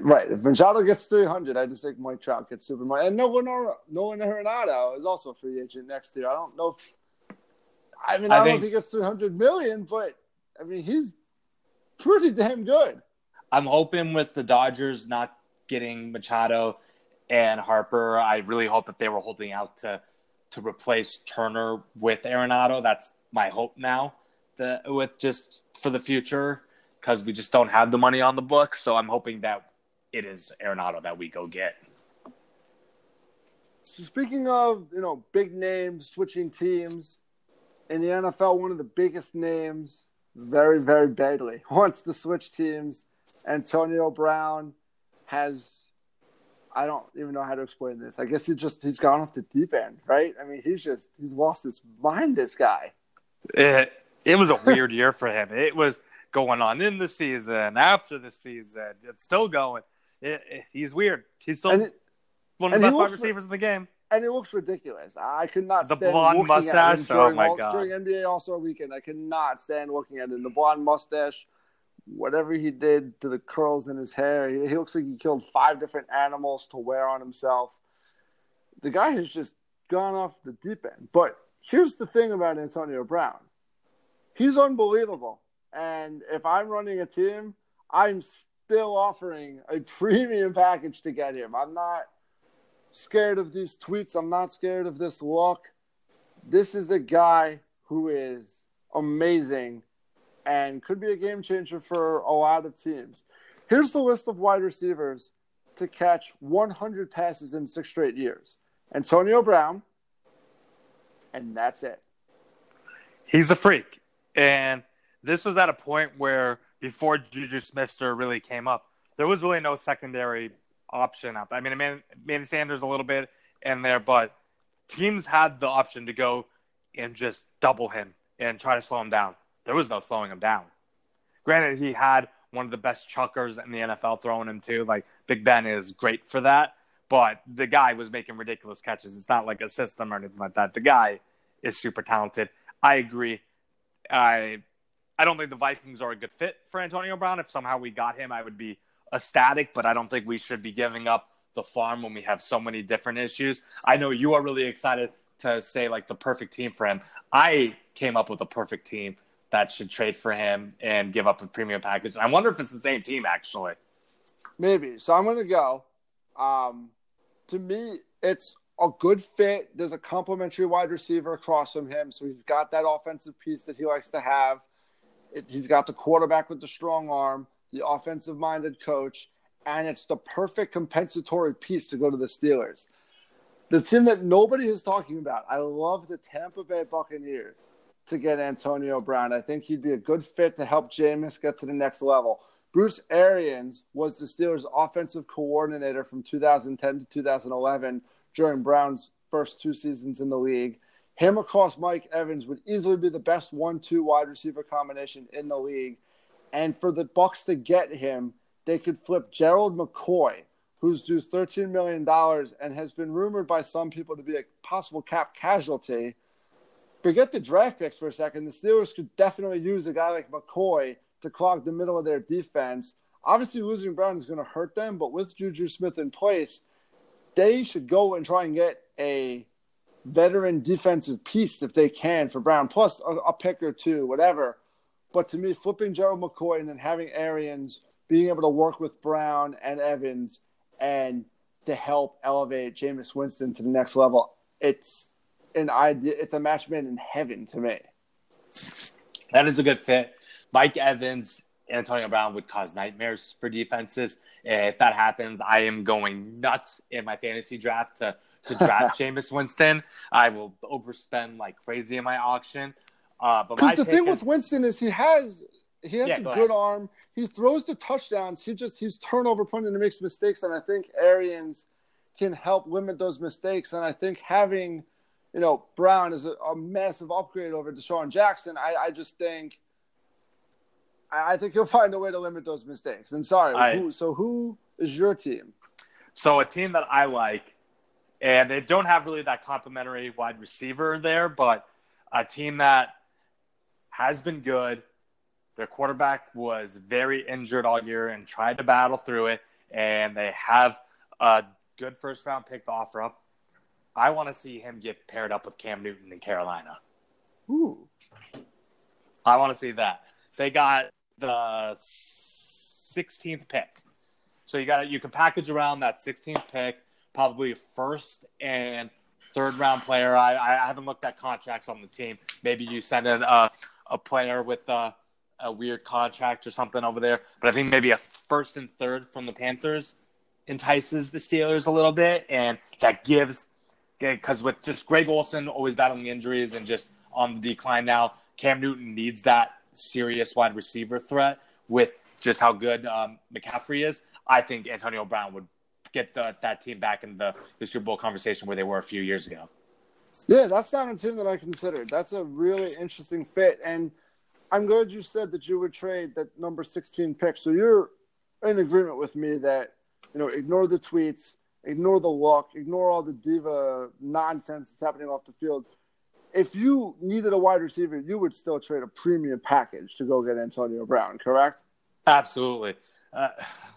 Right. If Machado gets 300, I just think Mike Trout gets super money. And Nolan, Nolan Arenado is also a free agent next year. I don't know if, I mean, I, I don't think- know if he gets 300 million, but I mean, he's pretty damn good. I'm hoping with the Dodgers not getting Machado and Harper, I really hope that they were holding out to to replace Turner with Arenado. That's my hope now. The, with just for the future because we just don't have the money on the book. So I'm hoping that it is Arenado that we go get. So speaking of, you know, big names switching teams in the NFL, one of the biggest names, very, very badly, wants to switch teams. Antonio Brown has, I don't even know how to explain this. I guess he just he's gone off the deep end, right? I mean, he's just he's lost his mind. This guy. It, it was a weird year for him. It was going on in the season, after the season. It's still going. It, it- he's weird. He's still it, one of the best wide receivers in the game. and it looks ridiculous. I could not The stand blonde looking at mustache? him during, Oh my all- God. during NBA All Star Weekend. I could not stand looking at him. The blonde mustache, whatever he did to the curls in his hair, he, he looks like he killed five different animals to wear on himself. The guy has just gone off the deep end. But here's the thing about Antonio Brown: he's unbelievable. And if I'm running a team, I'm still offering a premium package to get him. I'm not scared of these tweets. I'm not scared of this look. This is a guy who is amazing and could be a game changer for a lot of teams. Here's the list of wide receivers to catch 100 passes in six straight years Antonio Brown, and that's it. He's a freak. And this was at a point where before Juju Smith-Schuster really came up, there was really no secondary option out there. I mean, Man- Manny Sanders a little bit in there, but teams had the option to go and just double him and try to slow him down. There was no slowing him down. Granted, he had one of the best chuckers in the NFL throwing him too. Like Big Ben is great for that, but the guy was making ridiculous catches. It's not like a system or anything like that. The guy is super talented. I agree. I I don't think the Vikings are a good fit for Antonio Brown. If somehow we got him, I would be ecstatic, but I don't think we should be giving up the farm when we have so many different issues. I know you are really excited to say like the perfect team for him. I came up with a perfect team that should trade for him and give up a premium package. I wonder if it's the same team actually. Maybe. So I'm going to go. Um, to me, it's a good fit. There's a complimentary wide receiver across from him, so he's got that offensive piece that he likes to have. It, he's got the quarterback with the strong arm, the offensive minded coach, and it's the perfect compensatory piece to go to the Steelers. The team that nobody is talking about. I love the Tampa Bay Buccaneers to get Antonio Brown. I think he'd be a good fit to help Jameis get to the next level. Bruce Arians was the Steelers' offensive coordinator from 2010 to 2011 during Brown's first two seasons in the league. Him across Mike Evans would easily be the best one-two wide receiver combination in the league. And for the Bucs to get him, they could flip Gerald McCoy, who's due $13 million and has been rumored by some people to be a possible cap casualty. Forget the draft picks for a second. The Steelers could definitely use a guy like McCoy to clog the middle of their defense. Obviously, losing Brown is going to hurt them, but with Juju Smith in place, they should go and try and get a veteran defensive piece if they can for Brown, plus a, a pick or two, whatever. But to me, flipping Gerald McCoy and then having Arians being able to work with Brown and Evans and to help elevate Jameis Winston to the next level, it's an idea. It's a match made in heaven to me. That is a good fit. Mike Evans, Antonio Brown would cause nightmares for defenses. If that happens, I am going nuts in my fantasy draft to, to draft Jameis Winston. I will overspend like crazy in my auction. Uh, but Because the thing is- with Winston is he has he has Yeah, a go good ahead. arm. He throws the touchdowns. He just he's turnover prone and he makes mistakes. And I think Arians can help limit those mistakes. And I think having you know Brown is a, a massive upgrade over DeSean Jackson. I, I just think I, I think he'll find a way to limit those mistakes. And sorry, I- who, so who is your team? So a team that I like, and they don't have really that complimentary wide receiver there, but a team that has been good. Their quarterback was very injured all year and tried to battle through it, and they have a good first round pick to offer up. I want to see him get paired up with Cam Newton in Carolina. Ooh, I want to see that. They got the 16th pick. So you got you can package around that 16th pick, probably a first and third round player. I, I haven't looked at contracts on the team. Maybe you send in a, a player with a, a weird contract or something over there. But I think maybe a first and third from the Panthers entices the Steelers a little bit, and that gives because with just Greg Olsen always battling injuries and just on the decline now, Cam Newton needs that serious wide receiver threat with just how good um, McCaffrey is. I think Antonio Brown would get the, that team back in the, the Super Bowl conversation where they were a few years ago. Yeah, that's not a team that I considered. That's a really interesting fit. And I'm glad you said that you would trade that number 16 pick. So you're in agreement with me that, you know, ignore the tweets. ignore the look, ignore all the diva nonsense that's happening off the field. If you needed a wide receiver, you would still trade a premium package to go get Antonio Brown, correct? Absolutely. Uh,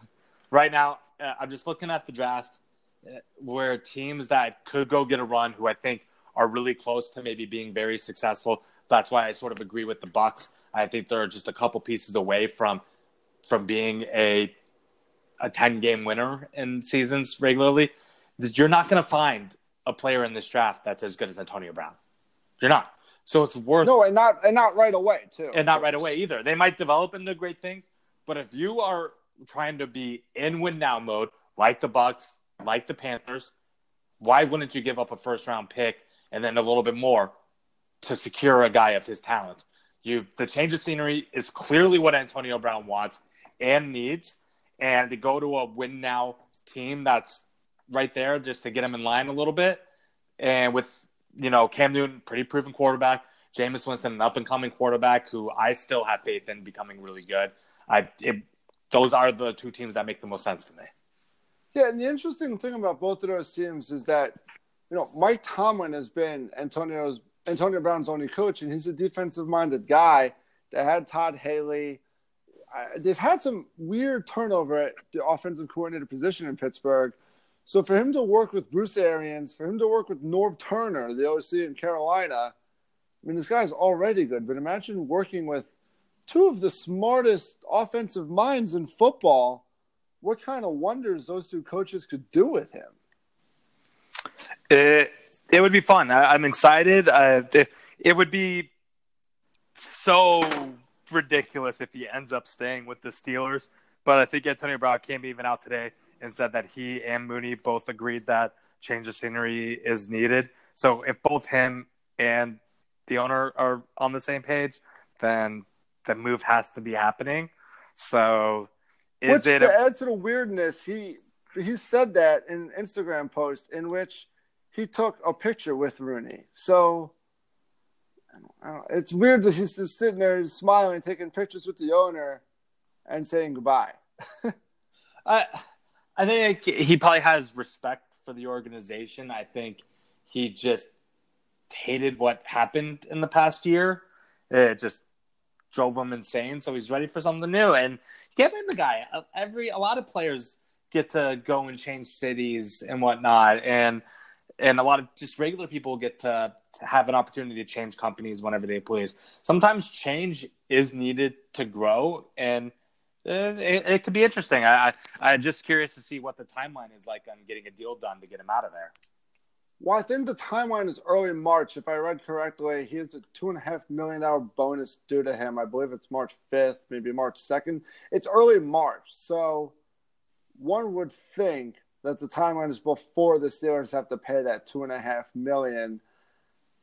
right now, I'm just looking at the draft uh, where teams that could go get a run, who I think are really close to maybe being very successful. That's why I sort of agree with the Bucs. I think they're just a couple pieces away from from being a a 10 game winner in seasons regularly. You're not going to find a player in this draft that's as good as Antonio Brown. You're not. So it's worth No, and not and not right away too. and not right away either. They might develop into great things, but if you are trying to be in win now mode, like the Bucs, like the Panthers, why wouldn't you give up a first round pick and then a little bit more to secure a guy of his talent? You the change of scenery is clearly what Antonio Brown wants and needs, and to go to a win now team that's right there just to get him in line a little bit, and with you know Cam Newton, pretty proven quarterback, Jameis Winston, an up and coming quarterback who I still have faith in becoming really good. I it, those are the two teams that make the most sense to me. Yeah, and the interesting thing about both of those teams is that you know Mike Tomlin has been Antonio's Antonio Brown's only coach, and he's a defensive minded guy. They had Todd Haley. I, they've had some weird turnover at the offensive coordinator position in Pittsburgh. So for him to work with Bruce Arians, for him to work with Norv Turner, the OC in Carolina, I mean, this guy's already good. But imagine working with two of the smartest offensive minds in football. What kind of wonders those two coaches could do with him? It it would be fun. I, I'm excited. Uh, it, it would be so ridiculous if he ends up staying with the Steelers. But I think Antonio Brown came even out today and said that he and Rooney both agreed that change of scenery is needed. So if both him and the owner are on the same page, then the move has to be happening. So is Which it to a, add to the weirdness, he he said that in an Instagram post in which he took a picture with Rooney. So I don't, I don't, it's weird that he's just sitting there smiling, taking pictures with the owner, and saying goodbye. I I think he probably has respect for the organization. I think he just hated what happened in the past year. It just drove him insane. So he's ready for something new. And get in the guy. Every a lot of players get to go and change cities and whatnot, and and a lot of just regular people get to, to have an opportunity to change companies whenever they please. Sometimes change is needed to grow, and uh, it, it could be interesting. I, I I'm just curious to see what the timeline is like on getting a deal done to get him out of there. Well, I think the timeline is early March. If I read correctly, he has a two and a half million dollar bonus due to him. I believe it's March fifth, maybe March second. It's early March, so one would think that the timeline is before the Steelers have to pay that two and a half million.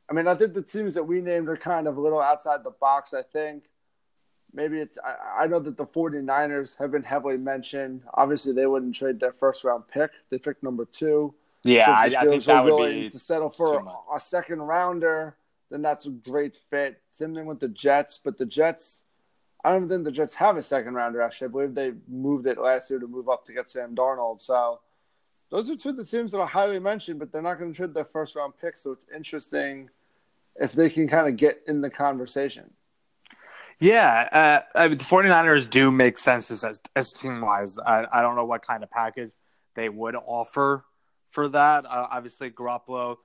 I mean, I think the teams that we named are kind of a little outside the box. I think maybe it's. I, I know that the 49ers have been heavily mentioned. Obviously, they wouldn't trade their first round pick. They picked number two. Yeah, So I, I think that would willing be to settle for much. a second rounder, then that's a great fit. Same thing with the Jets, but the Jets, I don't think the Jets have a second rounder. Actually, I believe they moved it last year to move up to get Sam Darnold. So those are two of the teams that are highly mentioned, but they're not going to trade their first round pick. So it's interesting if they can kind of get in the conversation. Yeah, uh, I mean, the 49ers do make sense as, as team wise. I, I don't know what kind of package they would offer for that. Uh, obviously, Garoppolo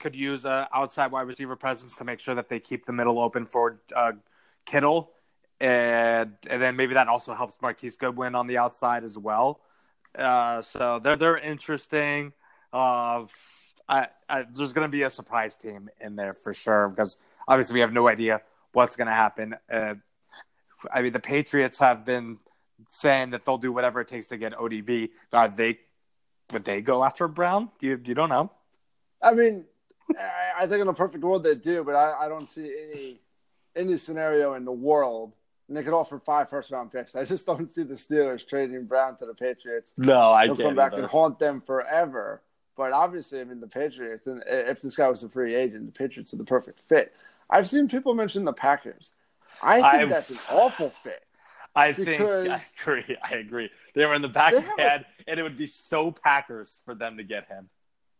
could use a outside wide receiver presence to make sure that they keep the middle open for uh, Kittle, and and then maybe that also helps Marquise Goodwin on the outside as well. Uh, so they're they're interesting. Uh, I, I, there's going to be a surprise team in there for sure because obviously we have no idea what's going to happen. Uh, I mean, the Patriots have been saying that they'll do whatever it takes to get ODB. Are they would they go after Brown? Do you you don't know? I mean, I, I think in a perfect world they do, but I, I don't see any any scenario in the world. And they could offer five first round picks. I just don't see the Steelers trading Brown to the Patriots. No, I He'll come back and haunt them forever. But obviously, I mean, the Patriots, and if this guy was a free agent, the Patriots are the perfect fit. I've seen people mention the Packers. I think I've- that's an awful fit. I think I agree. I agree. They were in the back of my head, and it would be so Packers for them to get him.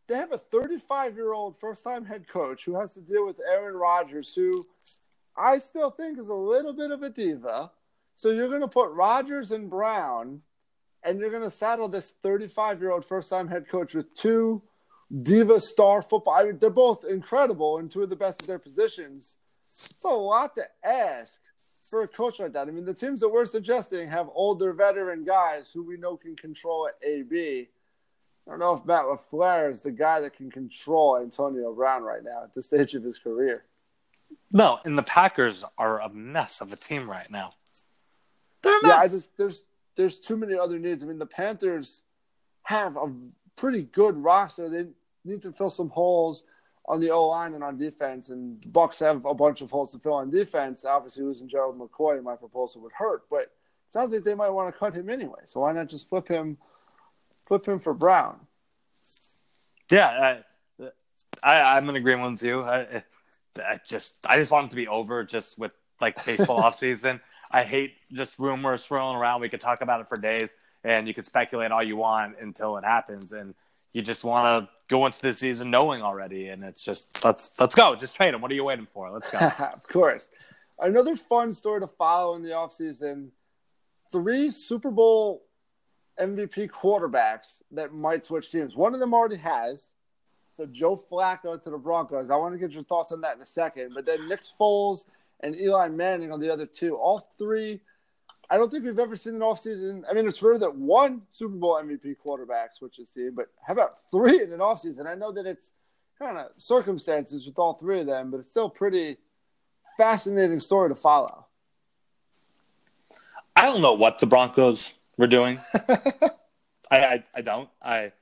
They have a 35 year old first time head coach who has to deal with Aaron Rodgers, who I still think is a little bit of a diva. So you're going to put Rodgers and Brown, and you're going to saddle this 35 year old first time head coach with two diva star football. I mean, they're both incredible and two of the best at their positions. It's a lot to ask for a coach like that. I mean, the teams that we're suggesting have older veteran guys who we know can control at AB. I don't know if Matt LaFleur is the guy that can control Antonio Brown right now at this stage of his career. No, and the Packers are a mess of a team right now. They're yeah, I just there's there's too many other needs. I mean, the Panthers have a pretty good roster. They need to fill some holes on the O line and on defense, and the Bucs have a bunch of holes to fill on defense. Obviously, losing Gerald McCoy, my proposal would hurt, but it sounds like they might want to cut him anyway. So why not just flip him, flip him for Brown? Yeah, I, I am in agreement with you. I, I just I just want it to be over, just with like baseball off season. I hate just rumors swirling around. We could talk about it for days, and you could speculate all you want until it happens, and you just want to go into the season knowing already. And it's just let's let's go, just trade him. What are you waiting for? Let's go. of course. Another fun story to follow in the offseason three Super Bowl MVP quarterbacks that might switch teams. One of them already has. So Joe Flacco to the Broncos. I want to get your thoughts on that in a second. But then Nick Foles and Eli Manning on the other two. All three, I don't think we've ever seen an offseason. I mean, it's rare that one Super Bowl MVP quarterback switches team, but how about three in an offseason? I know that it's kind of circumstances with all three of them, but it's still pretty fascinating story to follow. I don't know what the Broncos were doing. I, I, I don't. I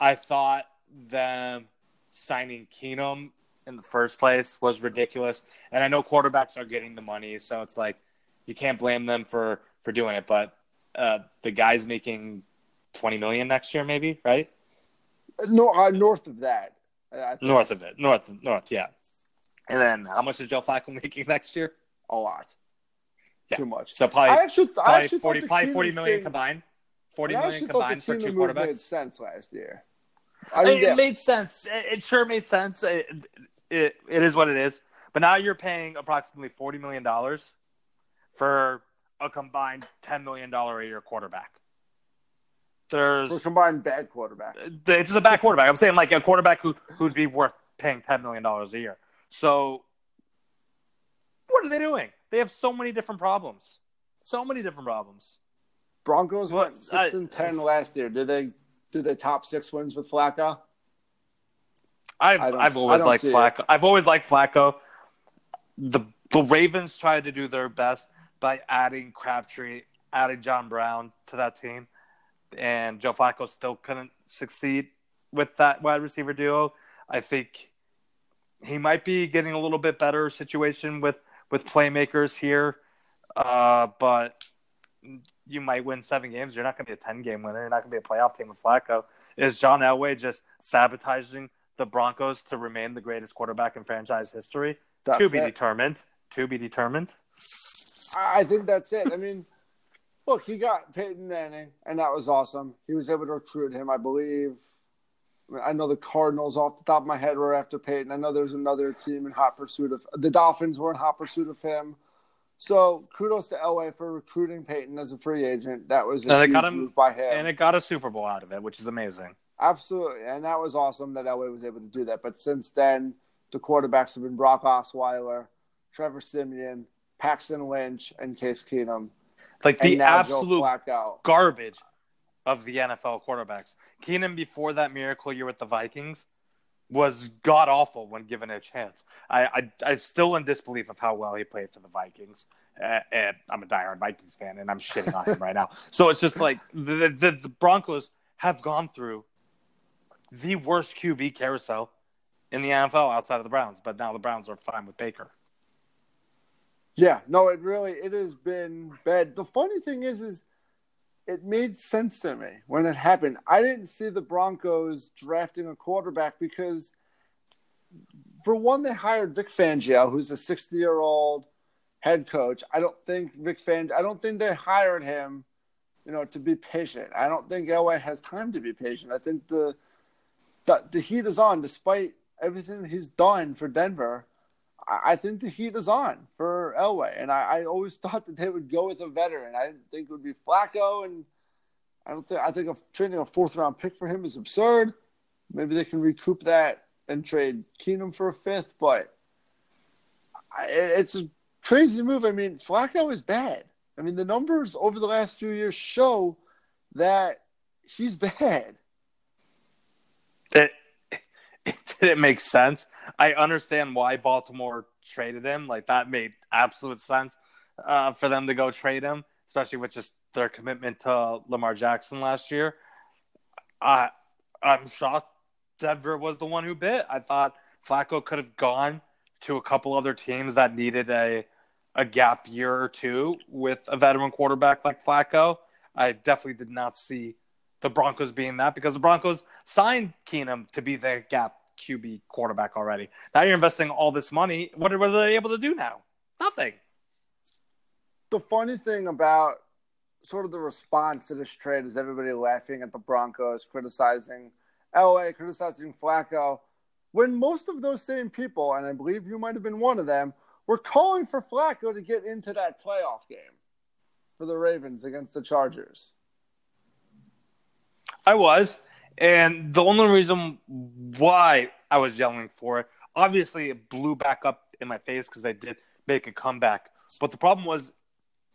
I thought them signing Keenum in the first place was ridiculous. And I know quarterbacks are getting the money, so it's like you can't blame them for for doing it. But uh, the guy's making twenty million next year, maybe, right? No, uh, north of that. North of it, north, north, yeah. And then how much is Joe Flacco making next year? A lot. Yeah. Too much. So probably, I actually, probably, I actually 40, probably 40 million thing, combined. 40 million combined for two quarterbacks. Made sense last year. I mean, it, yeah. made sense. It, it, sure made sense. It, it it is what it is. But now you're paying approximately forty million dollars for a combined ten million dollar a year quarterback. There's for a combined bad quarterback. It's just a bad quarterback. I'm saying like a quarterback who who'd be worth paying ten million dollars a year. So what are they doing? They have so many different problems. So many different problems. Broncos went six I, and ten last year. Did they do they top six wins with Flacco? I've I've always liked Flacco. It. I've always liked Flacco. The the Ravens tried to do their best by adding Crabtree, adding John Brown to that team, and Joe Flacco still couldn't succeed with that wide receiver duo. I think he might be getting a little bit better situation with with playmakers here, uh, but you might win seven games. You're not going to be a ten game winner. You're not going to be a playoff team with Flacco. Is John Elway just sabotaging the Broncos to remain the greatest quarterback in franchise history? That's to be it. determined. To be determined. I think that's it. I mean, look, he got Peyton Manning, and that was awesome. He was able to recruit him, I believe. I know the Cardinals off the top of my head were after Peyton. I know there's another team in hot pursuit of the Dolphins were in hot pursuit of him. So kudos to Elway for recruiting Peyton as a free agent. That was a huge him, move by him, and it got a Super Bowl out of it, which is amazing. Absolutely, and that was awesome that Elway was able to do that. But since then, the quarterbacks have been Brock Osweiler, Trevor Siemian, Paxton Lynch, and Case Keenum. Like the absolute garbage of the NFL quarterbacks. Keenum before that miracle year with the Vikings was god awful when given a chance. I, I I'm still in disbelief of how well he played for the Vikings. Uh, and I'm a diehard Vikings fan, and I'm shitting on him right now. So it's just like the, the, the Broncos have gone through the worst QB carousel in the NFL outside of the Browns, but now the Browns are fine with Baker. Yeah, no, it really it has been bad. The funny thing is, is it made sense to me when it happened. I didn't see the Broncos drafting a quarterback because, for one, they hired Vic Fangio, who's a 60 year old head coach. I don't think Vic Fangio, I don't think they hired him you know, to be patient. I don't think Elway has time to be patient. I think the the, the heat is on, despite everything he's done for Denver. I, I think the heat is on for Elway, and I, I always thought that they would go with a veteran. I didn't think it would be Flacco, and I don't think I think of trading a fourth round pick for him is absurd. Maybe they can recoup that and trade Keenum for a fifth, but it's a crazy move. I mean, Flacco is bad. I mean, the numbers over the last few years show that he's bad. It, didn't make sense. I understand why Baltimore traded him. Like that made absolute sense uh, for them to go trade him, especially with just their commitment to Lamar Jackson last year. I I'm shocked Denver was the one who bit. I thought Flacco could have gone to a couple other teams that needed a a gap year or two with a veteran quarterback like Flacco. I definitely did not see the Broncos being that because the Broncos signed Keenum to be the gap QB quarterback already. Now you're investing all this money. What are they able to do now? Nothing. The funny thing about sort of the response to this trade is everybody laughing at the Broncos, criticizing Elway, criticizing Flacco, when most of those same people, and I believe you might have been one of them, were calling for Flacco to get into that playoff game for the Ravens against the Chargers. I was. And the only reason why I was yelling for it, obviously, it blew back up in my face because I did make a comeback. But the problem was,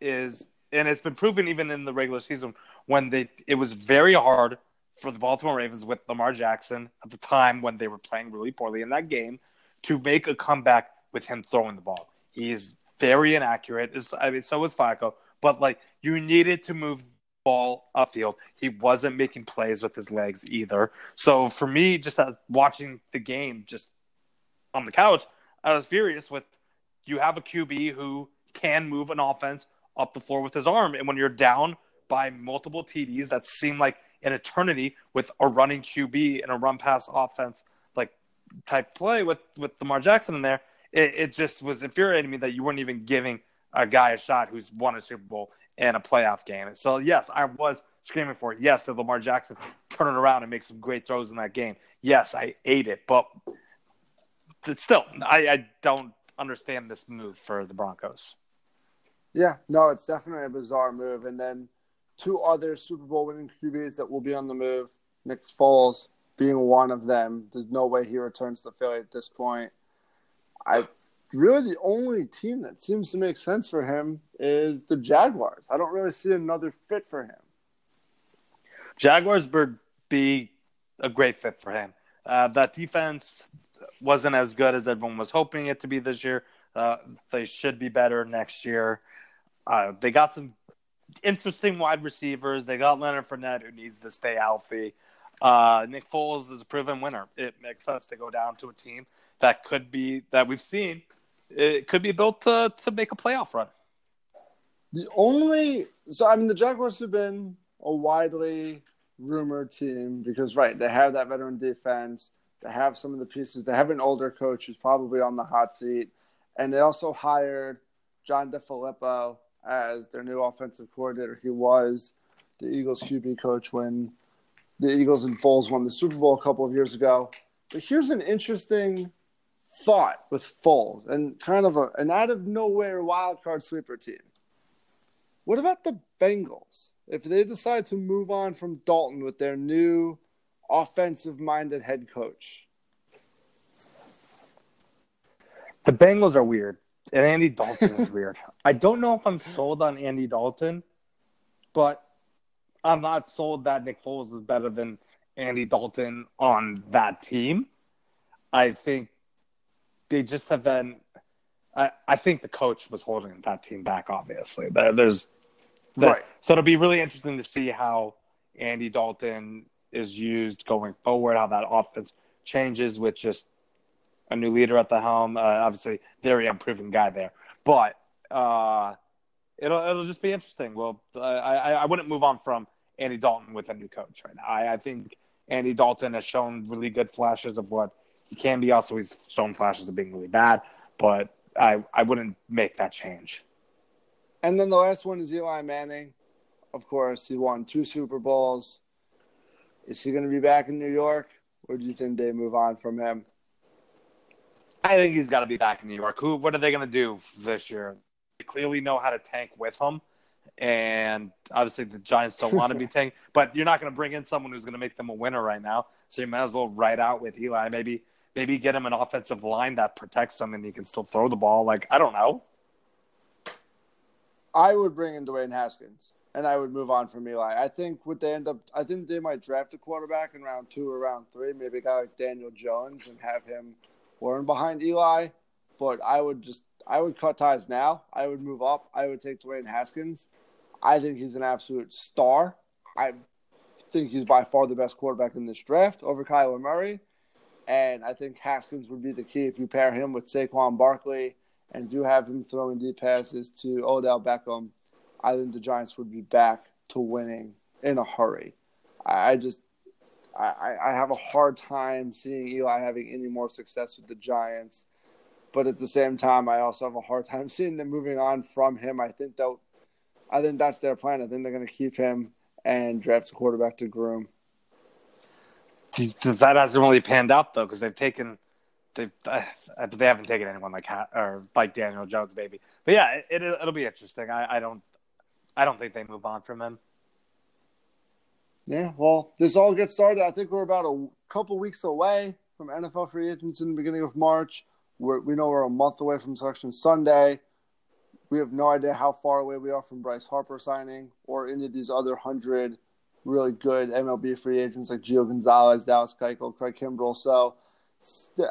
is, and it's been proven even in the regular season, when they, it was very hard for the Baltimore Ravens with Lamar Jackson at the time when they were playing really poorly in that game to make a comeback with him throwing the ball. He is very inaccurate. I mean, so was Flacco. But like, you needed to move ball upfield. He wasn't making plays with his legs either. So for me, just watching the game, just on the couch, I was furious with you have a QB who can move an offense up the floor with his arm, and when you're down by multiple TDs that seem like an eternity with a running QB and a run pass offense like type play with with Lamar Jackson in there, it, it just was infuriating me that you weren't even giving a guy a shot who's won a Super Bowl and a playoff game. So yes, I was screaming for it. Yes, if Lamar Jackson turn it around and make some great throws in that game. Yes, I ate it, but still, I, I don't understand this move for the Broncos. Yeah, no, it's definitely a bizarre move. And then two other Super Bowl winning QBs that will be on the move. Nick Foles being one of them. There's no way he returns to Philly at this point. I really the only team that seems to make sense for him is the Jaguars. I don't really see another fit for him. Jaguars would be a great fit for him. Uh, that defense wasn't as good as everyone was hoping it to be this year. Uh, they should be better next year. Uh, they got some interesting wide receivers. They got Leonard Fournette, who needs to stay healthy. Uh, Nick Foles is a proven winner. It makes sense to go down to a team that could be that we've seen. It could be built to to make a playoff run. The only so I mean the Jaguars have been a widely rumored team because right they have that veteran defense. They have some of the pieces. They have an older coach who's probably on the hot seat, and they also hired John DeFilippo as their new offensive coordinator. He was the Eagles QB coach when the Eagles and Foles won the Super Bowl a couple of years ago. But here's an interesting thought with Foles and kind of a, an out of nowhere wild card sweeper team. What about the Bengals? If they decide to move on from Dalton with their new offensive minded head coach? The Bengals are weird, and Andy Dalton is weird. I don't know if I'm sold on Andy Dalton, but I'm not sold that Nick Foles is better than Andy Dalton on that team. I think they just have been. I, I think the coach was holding that team back. Obviously, there, there's the, right. So it'll be really interesting to see how Andy Dalton is used going forward. How that offense changes with just a new leader at the helm. Uh, obviously, very unproven guy there, but uh, it'll it'll just be interesting. Well, I, I, I wouldn't move on from Andy Dalton with a new coach right now. I, I think Andy Dalton has shown really good flashes of what he can be. Also, he's shown flashes of being really bad, but I I wouldn't make that change. And then the last one is Eli Manning. of course, he won two Super Bowls. Is he going to be back in New York, or do you think they move on from him? I think he's got to be back in New York. Who? What are they going to do this year? They clearly know how to tank with him, and obviously the Giants don't want to be tanked. But you're not going to bring in someone who's going to make them a winner right now. So you might as well ride out with Eli. Maybe maybe get him an offensive line that protects him, and he can still throw the ball. Like I don't know. I would bring in Dwayne Haskins, and I would move on from Eli. I think what they end up, I think they might draft a quarterback in round two or round three, maybe a guy like Daniel Jones, and have him learn behind Eli. But I would just, I would cut ties now. I would move up. I would take Dwayne Haskins. I think he's an absolute star. I think he's by far the best quarterback in this draft over Kyler Murray. And I think Haskins would be the key if you pair him with Saquon Barkley and do have him throwing deep passes to Odell Beckham. I think the Giants would be back to winning in a hurry. I, just I, I have a hard time seeing Eli having any more success with the Giants. But at the same time, I also have a hard time seeing them moving on from him. I think they'll I think that's their plan. I think they're going to keep him and draft a quarterback to groom. That hasn't really panned out though, because they've taken they uh, they haven't taken anyone like or like Daniel Jones, maybe. But yeah, it, it will be interesting. I, I don't I don't think they move on from him. Yeah, well, this all gets started. I think we're about a couple weeks away from NFL free agents in the beginning of March. We're, we know we're a month away from Selection Sunday. We have no idea how far away we are from Bryce Harper signing or any of these other hundred really good MLB free agents like Gio Gonzalez, Dallas Keuchel, Craig Kimbrel. So,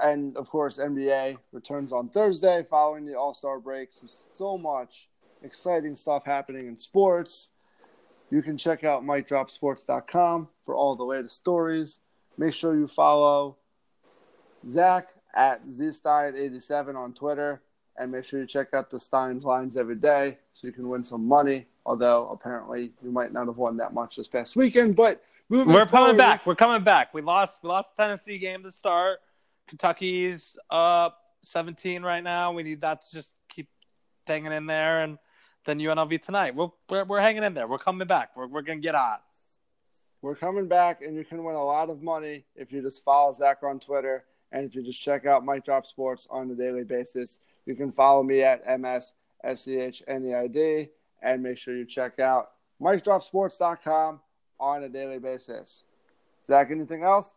and of course, NBA returns on Thursday following the All Star break. So, so much exciting stuff happening in sports. You can check out MikeDropSports.com for all the latest stories. Make sure you follow Zach at ZStein87 on Twitter and make sure you check out the Steins lines every day so you can win some money. Although apparently you might not have won that much this past weekend, but we're forward, coming back. We're coming back. We lost. We lost the Tennessee game to start. Kentucky's up 17 right now. We need that to just keep hanging in there, and then UNLV tonight. We're we're, we're hanging in there. We're coming back. We're we're gonna get hot. We're coming back, and you can win a lot of money if you just follow Zach on Twitter and if you just check out Mike Drop Sports on a daily basis. You can follow me at MSSCHNEID and make sure you check out MikeDropSports.com on a daily basis. Zach, anything else?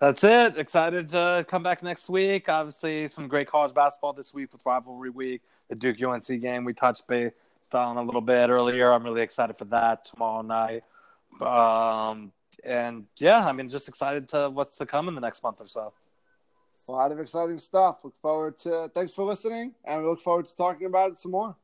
That's it. Excited to come back next week. Obviously, some great college basketball this week with rivalry week. The Duke UNC game we touched base on a little bit earlier. I'm really excited for that tomorrow night. Um, and yeah, I mean, just excited to what's to come in the next month or so a lot of exciting stuff. Look forward to. Thanks for listening, and we look forward to talking about it some more.